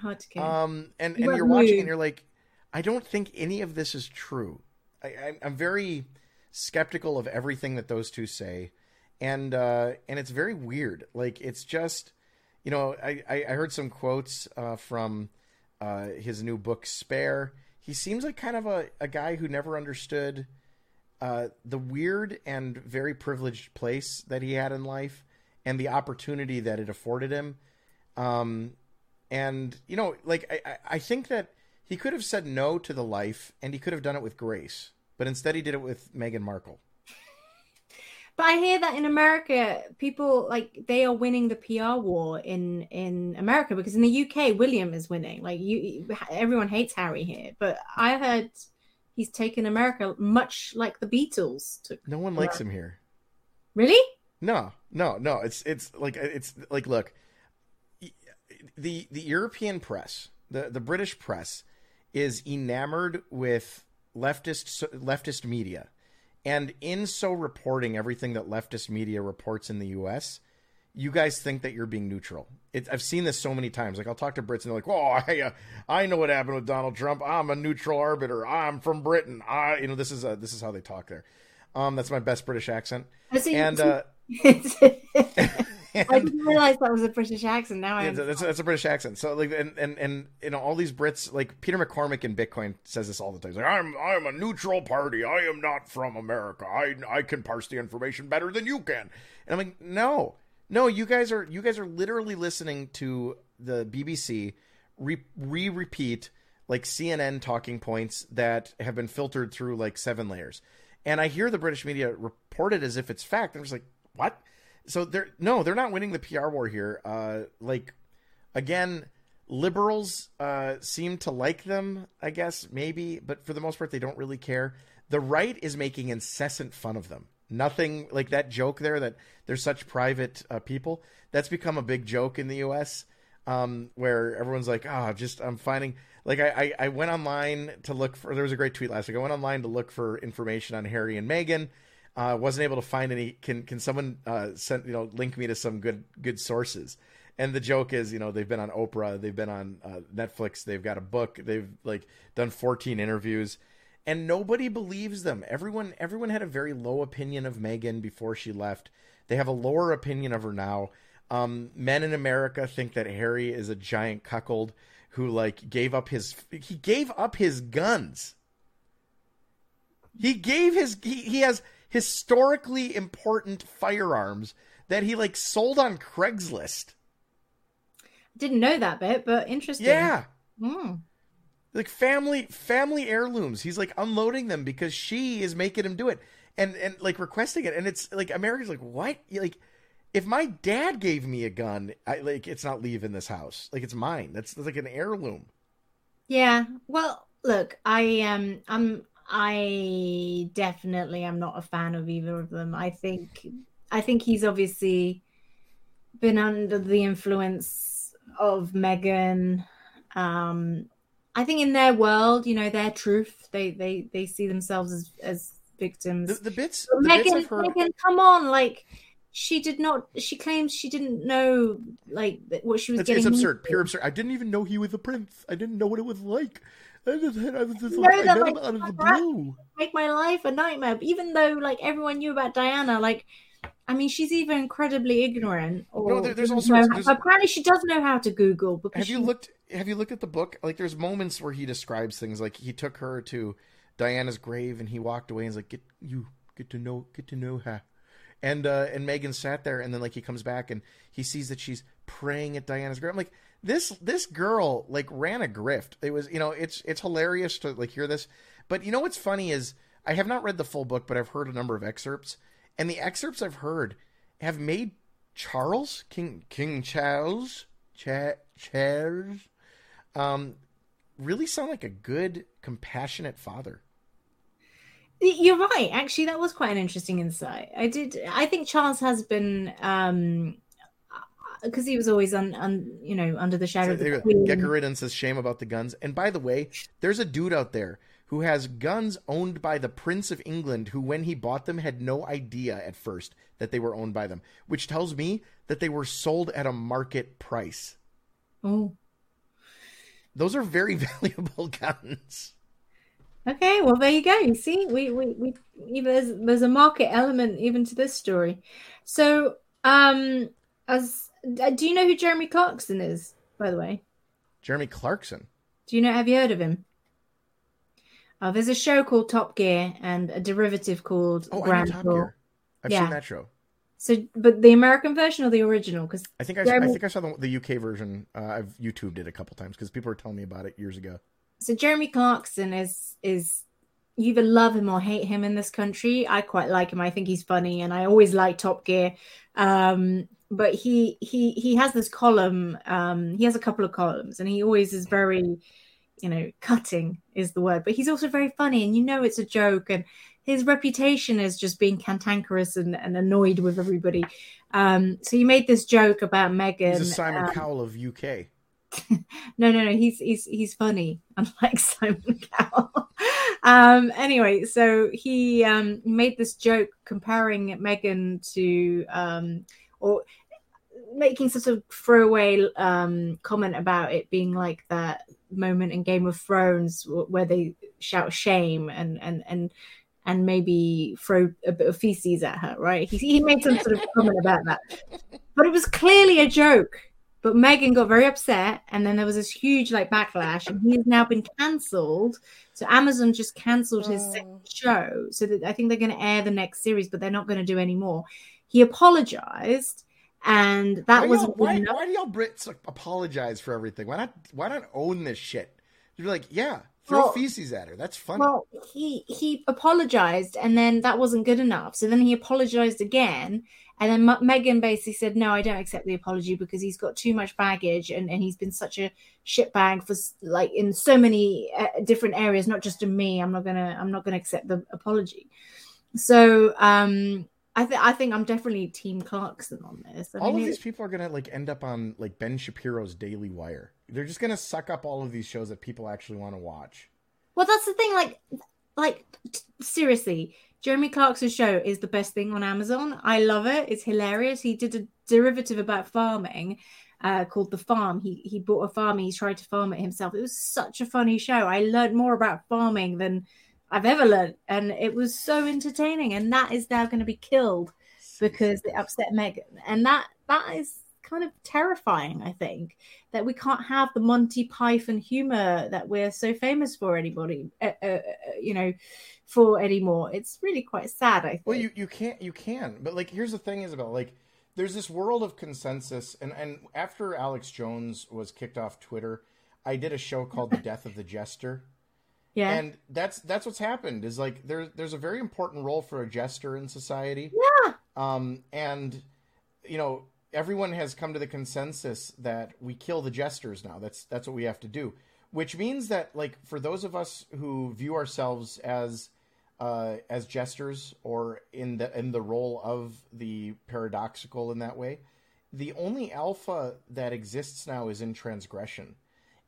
Hard to care. Um, and you and you're watching and you're like, I don't think any of this is true. I, I'm very skeptical of everything that those two say, and uh, and it's very weird. Like it's just, you know, I I, heard some quotes uh, from uh, his new book Spare. He seems like kind of a, a guy who never understood uh, the weird and very privileged place that he had in life and the opportunity that it afforded him. Um, and you know, like I- I think that he could have said no to the life, and he could have done it with grace, but instead he did it with Meghan Markle. <laughs> But I hear that in America, people like they are winning the PR war in in America because in the UK, William is winning. Like you, everyone hates Harry here, but I heard he's taken America much like the Beatles took. No one likes him here. Really? No, no, no. It's it's like it's like look, the the European press, the the British press, is enamored with leftist leftist media, and in so reporting everything that leftist media reports in the U.S., you guys think that you're being neutral. It, I've seen this so many times. Like I'll talk to Brits and they're like, "Oh, <laughs> I, uh, I know what happened with Donald Trump. I'm a neutral arbiter. I'm from Britain. I, you know, this is uh this is how they talk there. Um, that's my best British accent. And <laughs> uh, <laughs> I didn't realize that was a British accent. Now I Yeah, am. that's, that's a British accent. So like, and and and you know, all these Brits, like Peter McCormack in Bitcoin says this all the time. He's like, I'm I'm a neutral party. I am not from America. I I can parse the information better than you can. And I'm like, no, no, you guys are you guys are literally listening to the BBC re re repeat like CNN talking points that have been filtered through like seven layers. And I hear the British media report it as if it's fact. I'm just like, what? So they're no, they're not winning the PR war here. Uh, like again, liberals uh, seem to like them, I guess maybe, but for the most part, they don't really care. The right is making incessant fun of them. Nothing like that joke there that they're such private uh, people. That's become a big joke in the U.S. um, where everyone's like, "Oh, just I'm finding." Like I, I, I went online to look for. There was a great tweet last week. I went online to look for information on Harry and Meghan. Uh, wasn't able to find any. Can can someone uh, send you know link me to some good good sources? And the joke is, you know, they've been on Oprah, they've been on uh, Netflix, they've got a book, they've like done 14 interviews, and nobody believes them. Everyone everyone had a very low opinion of Meghan before she left. They have a lower opinion of her now. Um, men in America think that Harry is a giant cuckold who like gave up his he gave up his guns. He gave his he, he has historically important firearms that he like sold on Craigslist. Didn't know that bit, but interesting. Yeah. Mm. Like family family heirlooms. He's like unloading them because she is making him do it. And and like requesting it. And it's like America's like, what? Like if my dad gave me a gun, I like it's not leaving this house. Like it's mine. That's, that's like an heirloom. Yeah. Well, look, I um I'm I definitely am not a fan of either of them. I think I think he's obviously been under the influence of Meghan. Um I think in their world, you know, their truth, they they they see themselves as as victims. The, the bits, the Meghan, bits I've heard. Meghan, come on, like she did not. She claims she didn't know like what she was It's, getting. it's absurd, pure absurd. I didn't even know he was a prince. I didn't know what it was like. I, just, I was just like, that, like, out of the blue. Make my life a nightmare. Even though like everyone knew about Diana, like. I mean, she's either incredibly ignorant, or No, there- there's all doesn't know sorts- how- there's- apparently she does know how to Google. Because Have you she- looked? Have you looked at the book? Like, there's moments where he describes things. Like he took her to Diana's grave and he walked away and he's like, "Get you get to know get to know her." And uh, and Meghan sat there and then like he comes back and he sees that she's praying at Diana's grave. I'm like, this this girl like ran a grift. It was you know it's it's hilarious to like hear this. But you know what's funny is I have not read the full book, but I've heard a number of excerpts, and the excerpts I've heard have made Charles King King Charles Cha- Charles um really sound like a good compassionate father. You're right. Actually, that was quite an interesting insight. I did. I think Charles has been, um because he was always on, on, you know, under the shadow of the So, Queen. Gekkeridden says shame about the guns. And by the way, there's a dude out there who has guns owned by the Prince of England who when he bought them had no idea at first that they were owned by them, which tells me that they were sold at a market price. Oh, Those are very <laughs> valuable guns. okay. Well, there you go. You see, we, we, we, even there's, there's a market element even to this story. So, um, as do you know who Jeremy Clarkson is? By the way, Jeremy Clarkson. do you know? Have you heard of him? Uh, there's a show called Top Gear and a derivative called Oh, I know Grand Top Tour. Gear. I've Yeah. seen that show. So, but the American version or the original? Because I think I, Jeremy- I think I saw the, the UK version. Uh, I've YouTubed it a couple times because people were telling me about it years ago. so Jeremy Clarkson is is you either love him or hate him in this country. I quite like him. I think he's funny, and I always like Top Gear. Um, but he he he has this column. Um, he has a couple of columns, and he always is very, you know, cutting is the word. But he's also very funny, and you know it's a joke. And his reputation is just being cantankerous and, and annoyed with everybody. Um, so he made this joke about Meghan. He's a Simon um, Cowell of UK. <laughs> no, no, no. He's he's he's funny, <laughs> unlike Simon Cowell. um, anyway, so he um made this joke comparing Meghan to um or making sort of throwaway um comment about it being like that moment in Game of Thrones where they shout shame and and and and maybe throw a bit of feces at her, right? He, he made some sort of <laughs> comment about that. But it was clearly a joke. But Meghan got very upset, and then there was this huge like backlash, and he has now been cancelled. So Amazon just cancelled his Oh. second show. So that I think they're going to air the next series, but they're not going to do any more. He apologized, and that why, was why, why do y'all Brits like, apologize for everything? Why not? Why not own this shit? You're like, yeah, throw Well- feces at her. That's funny. Well, he he apologized, and then that wasn't good enough. So then he apologized again, and then M- Meghan basically said, "No, I don't accept the apology because he's got too much baggage, and, and he's been such a shitbag for like in so many uh, different areas, not just in me. I'm not gonna I'm not gonna accept the apology." So um, I think I think I'm definitely Team Clarkson on this. I all mean, of it- these people are gonna like end up on like Ben Shapiro's Daily Wire. They're just gonna suck up all of these shows that people actually want to watch. Well, that's the thing. Like, like t- seriously, Jeremy Clarkson's show is the best thing on Amazon. I love it. It's hilarious. He did a derivative about farming uh, called The Farm. He he bought a farm. He tried to farm it himself. It was such a funny show. I learned more about farming than I've ever learned, and it was so entertaining. And that is now going to be killed because it upset Meghan, and that that is kind of terrifying. I think that we can't have the Monty Python humor that we're so famous for anybody, uh, uh, uh, you know, for anymore. It's really quite sad. I think. Well, you you can't you can, but like here's the thing, Isabel. Like there's this world of consensus, and and after Alex Jones was kicked off Twitter, I did a show called The Death of the Jester. Yeah, And that's that's what's happened is like there there's a very important role for a jester in society. yeah, Um, and you know everyone has come to the consensus that we kill the jesters now. That's that's what we have to do. Which means that like for those of us who view ourselves as uh, as jesters or in the in the role of the paradoxical in that way, the only alpha that exists now is in transgression,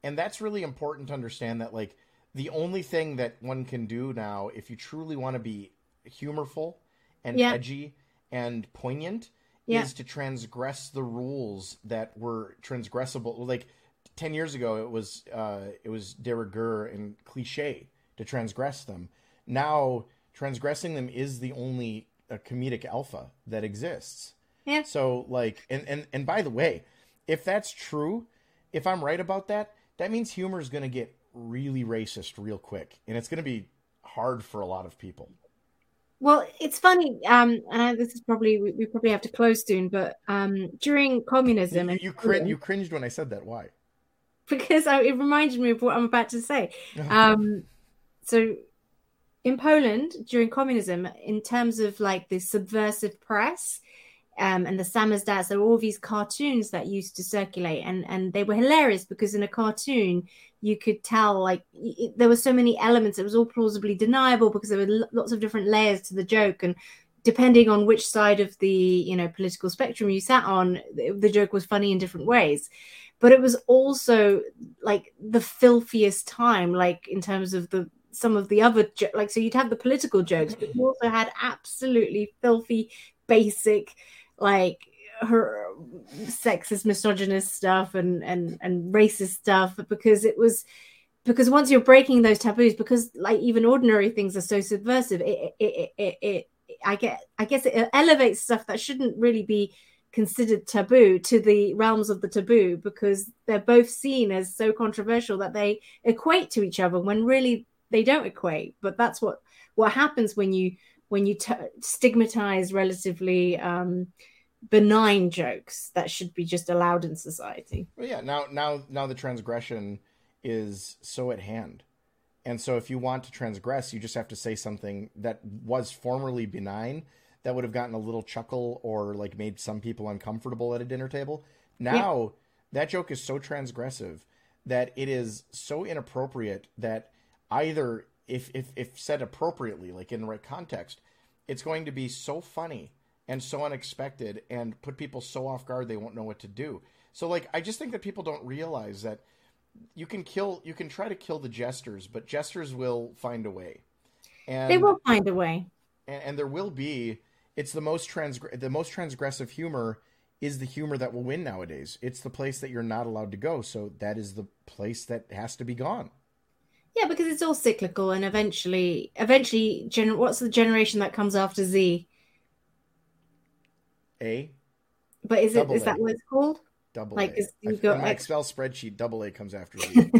and that's really important to understand that like the only thing that one can do now if you truly want to be humorful and Yeah. edgy and poignant Yeah. is to transgress the rules that were transgressible like 10 years ago it was uh, it was de rigueur and cliche to transgress them now transgressing them is the only uh, comedic alpha that exists Yeah. so like and, and and by the way if that's true if i'm right about that that means humor is going to get really racist real quick and it's going to be hard for a lot of people. Well, it's funny, um, and I, this is probably we, we probably have to close soon, but um, during communism, you, and you, crin- you cringed when i said that. Why? <laughs> Because I, it reminded me of what I'm about to say. Um, so in Poland during communism, in terms of like the subversive press um, and the samizdat, there were all these cartoons that used to circulate, and and they were hilarious because in a cartoon you could tell like it, there were so many elements. It was all plausibly deniable because there were lots of different layers to the joke and. Depending on which side of the you know political spectrum you sat on, the joke was funny in different ways but it was also like the filthiest time like in terms of the some of the other like so you'd have the political jokes but you also had absolutely filthy basic like her sexist misogynist stuff and and and racist stuff because it was because once you're breaking those taboos because like even ordinary things are so subversive it it it, it, it i get i guess it elevates stuff that shouldn't really be considered taboo to the realms of the taboo because they're both seen as so controversial that they equate to each other when really they don't equate. But that's what what happens when you when you t- stigmatize relatively um benign jokes that should be just allowed in society Well, yeah. Now, now, now the transgression is so at hand, and so if you want to transgress, you just have to say something that was formerly benign that would have gotten a little chuckle or like made some people uncomfortable at a dinner table. Now that joke is so transgressive that it is so inappropriate that either if if if said appropriately, like in the right context, it's going to be so funny and so unexpected and put people so off guard they won't know what to do. So like I just think that people don't realize that you can kill you can try to kill the jesters, but jesters will find a way. And they will find a way and, and there will be it's the most transgr- the most transgressive humor is the humor that will win nowadays. It's the place that you're not allowed to go, so that is the place that has to be gone. yeah because it's all cyclical and eventually eventually gen- what's the generation that comes after z A but is it is that what it's called double Like, A. I- you go in my Excel spreadsheet, double A comes after <laughs> Z.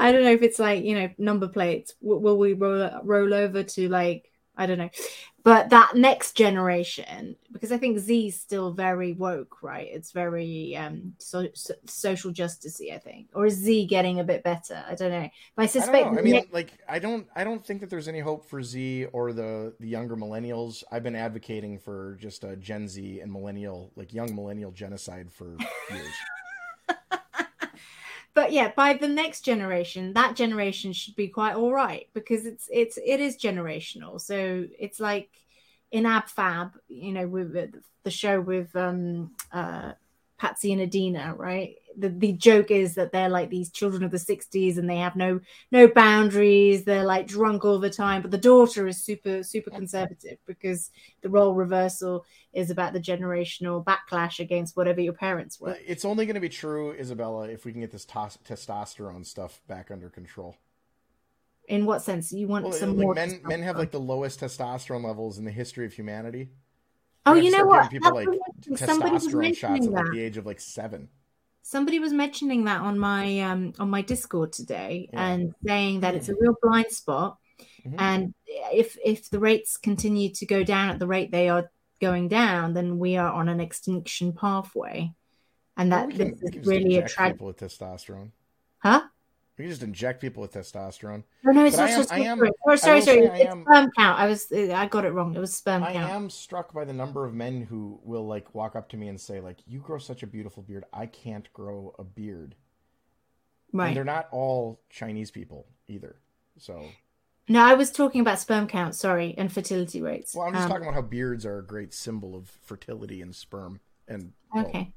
I don't know if it's like you know number plates. Will we roll roll over to like I don't know, but that next generation because I think Z is still very woke, right? It's very um so, so, social justicey, I think, or is Z getting a bit better? I don't know. But I I suspect don't. I mean, next- like, I don't, I don't think that there's any hope for Z or the the younger millennials. I've been advocating for just a Gen Z and millennial, like young millennial genocide for years. <laughs> but yeah, by the next generation, that generation should be quite all right because it's it's it is generational. So it's like in Ab Fab, you know, with the show with um, uh, Patsy and Edina, right? The the joke is that they're like these children of the '60s and they have no no boundaries. They're like drunk all the time. But the daughter is super super conservative because the role reversal is about the generational backlash against whatever your parents were. It's only going to be true, Izabella, if we can get this tos- testosterone stuff back under control. In what sense? You want Well, some like more? men men have like the lowest testosterone levels in the history of humanity. oh, you know what? People That's like interesting. Somebody was testosterone shots at like the age of like seven. Somebody was mentioning that on my um on my discord today Yeah. and saying that it's a real blind spot Mhm. and if if the rates continue to go down at the rate they are going down then we are on an extinction pathway and Well, that we this is really a tragic with testosterone. huh We can just inject people with testosterone. no no it's But not just I am- sorry I sorry will sorry say it's am- sperm count i was i got it wrong it was sperm I count I am struck by the number of men who will like walk up to me and say like, "You grow such a beautiful beard. I can't grow a beard." Right. And they're not all Chinese people either. So, no i was talking about sperm count sorry and fertility rates well, I'm just Um, talking about how beards are a great symbol of fertility and sperm and well, okay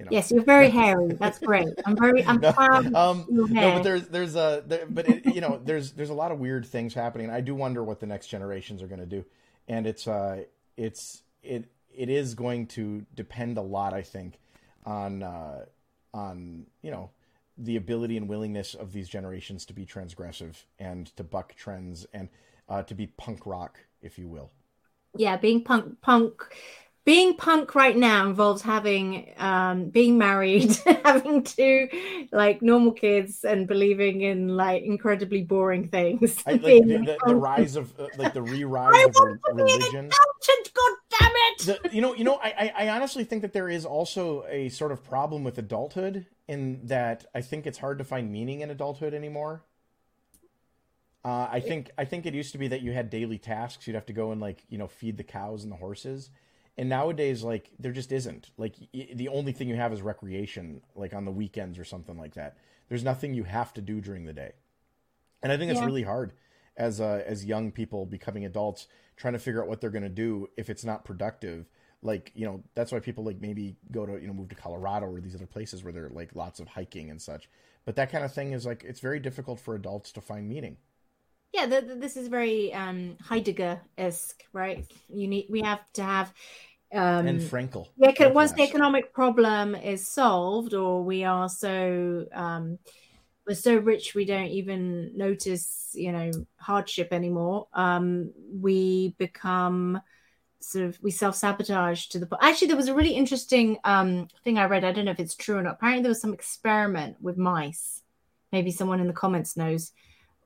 you know. yes you're very hairy that's great i'm very i'm <laughs> No, proud um, no, but there's there's a there, but it, you know there's there's a lot of weird things happening. I do wonder what the next generations are going to do, and it's uh it's it it is going to depend a lot, I think, on uh, on you know the ability and willingness of these generations to be transgressive and to buck trends and uh, to be punk rock, if you will. yeah being punk punk being punk right now involves having um being married <laughs> having two like normal kids and believing in like incredibly boring things I, like the, the, the rise of uh, like the <laughs> re-rise of want re- to be an religion. god damn it the, you know, you know, I, I I honestly think that there is also a sort of problem with adulthood in that I think it's hard to find meaning in adulthood anymore. Uh, I think I think it used to be that you had daily tasks. You'd have to go and like you know feed the cows and the horses, and nowadays like there just isn't. Like y- the only thing you have is recreation, like on the weekends or something like that. There's nothing you have to do during the day, and I think it's Yeah. really hard as uh, as young people becoming adults trying to figure out what they're going to do if it's not productive like you know that's why people like maybe go to you know move to colorado or these other places where there are like lots of hiking and such but that kind of thing is like it's very difficult for adults to find meaning yeah the, the- this is very um heidegger-esque right you need we have to have um and frankl. the eco- Frankl once the economic problem is solved or we are so um we're so rich we don't even notice you know hardship anymore um we become sort of we self-sabotage to the point. actually there was a really interesting um thing i read i don't know if it's true or not apparently there was some experiment with mice. Maybe someone in the comments knows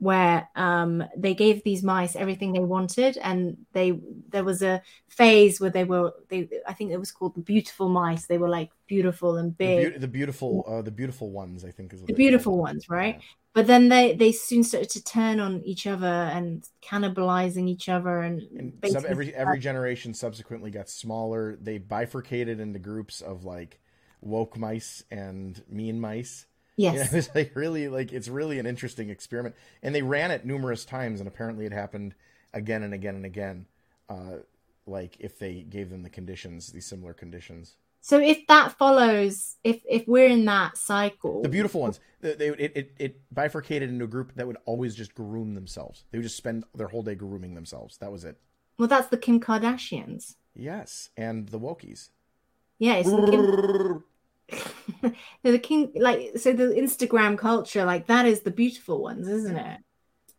where um, they gave these mice everything they wanted, and they there was a phase where they were they I think it was called the beautiful mice. They were like beautiful and the, big, the beautiful uh, the beautiful ones i think is what the beautiful ones, right? Yeah. But then they they soon started to turn on each other and cannibalizing each other, and, and sub, every every generation subsequently got smaller they bifurcated into groups of like woke mice and mean mice yes, Yeah, it's like really like it's really an interesting experiment, and they ran it numerous times, and apparently it happened again and again and again. Uh, like if they gave them the conditions, these similar conditions. So if that follows, if if we're in that cycle, The beautiful ones, they, they it, it it bifurcated into a group that would always just groom themselves. They would just spend their whole day grooming themselves. That was it. well, that's the Kim Kardashians. Yes, and the Wokies. Yeah, it's the Kim They're <laughs> the king like so the instagram culture like that is the beautiful ones isn't it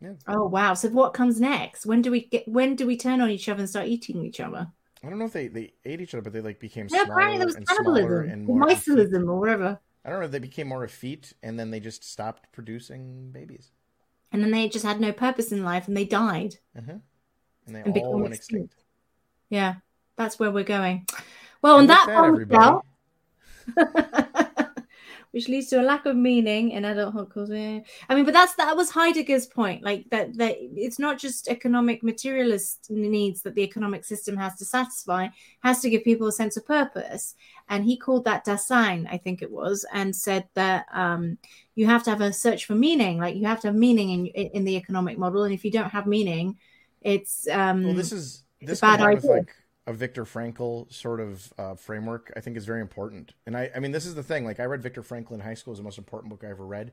Yeah. oh wow so what comes next when do we get when do we turn on each other and start eating each other I don't know if they, they ate each other, but they like became yeah smaller apparently there was and smaller cannibalism and or more. mycelism or whatever I don't know. They became more effete, and then they just stopped producing babies. and then they just had no purpose in life and they died Uh-huh. And they and all went extinct. extinct yeah that's where we're going well on And with that, that, everybody, <laughs> which leads to a lack of meaning in adulthood culture. I mean, but that's that was Heidegger's point, like that that it's not just economic materialist needs that the economic system has to satisfy, has to give people a sense of purpose. And he called that Dasein, I think it was, and said that um, you have to have a search for meaning, like you have to have meaning in in the economic model, and if you don't have meaning, it's um, well, this is this bad with idea. like a Viktor Frankl sort of uh, framework, I think is very important. And I, I mean, this is the thing. Like, I read Viktor Frankl in high school; is the most important book I ever read.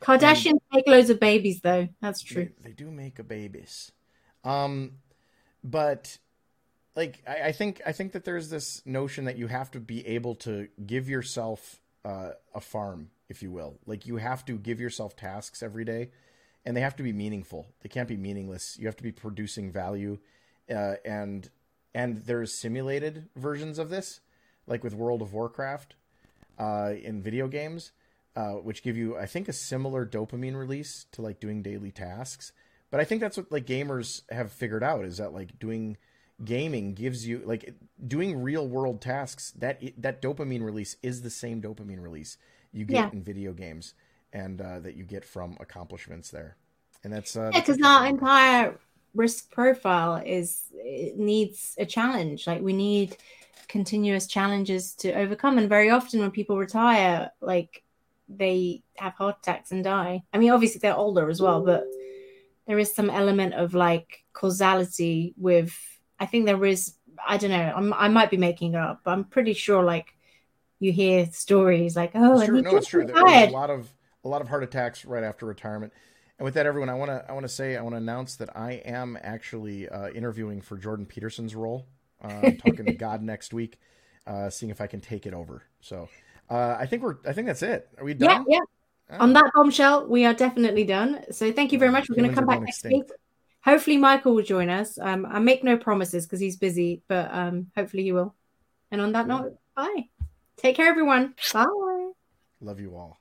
Kardashians make loads of babies, though. That's true. They, they do make a babies, um, but like I, I think I think that there's this notion that you have to be able to give yourself uh, a farm, if you will. Like you have to give yourself tasks every day, and they have to be meaningful. They can't be meaningless. You have to be producing value, uh, and and there's simulated versions of this, like with World of Warcraft, uh, in video games, uh, which give you, I think, a similar dopamine release to like doing daily tasks. But I think that's what like gamers have figured out is that like doing gaming gives you like doing real world tasks that that dopamine release is the same dopamine release you get Yeah. in video games and uh, that you get from accomplishments there. And that's uh, Yeah, because our entire risk profile is it needs a challenge. Like we need continuous challenges to overcome. And very often when people retire, like they have heart attacks and die. I mean, obviously they're older as well, but there is some element of like causality with. I think there is. I don't know. I'm, I might be making it up, but I'm pretty sure like you hear stories like, oh, It's true. No, it's true. There- There's a lot of a lot of heart attacks right after retirement. And with that, everyone, I want to I want to say I want to announce that I am actually uh, interviewing for Jordan Peterson's role. Uh, I'm talking to <laughs> God next week, uh, seeing if I can take it over. So uh, I think we're I think that's it. Are we done? yeah. Ah, On that bombshell, we are definitely done. So thank you very much. We're going to come back next extinct. week. Hopefully, Michael will join us. Um, I make no promises because he's busy, but um, hopefully he will. And on that Yeah. note, bye. Take care, everyone. Bye. Love you all.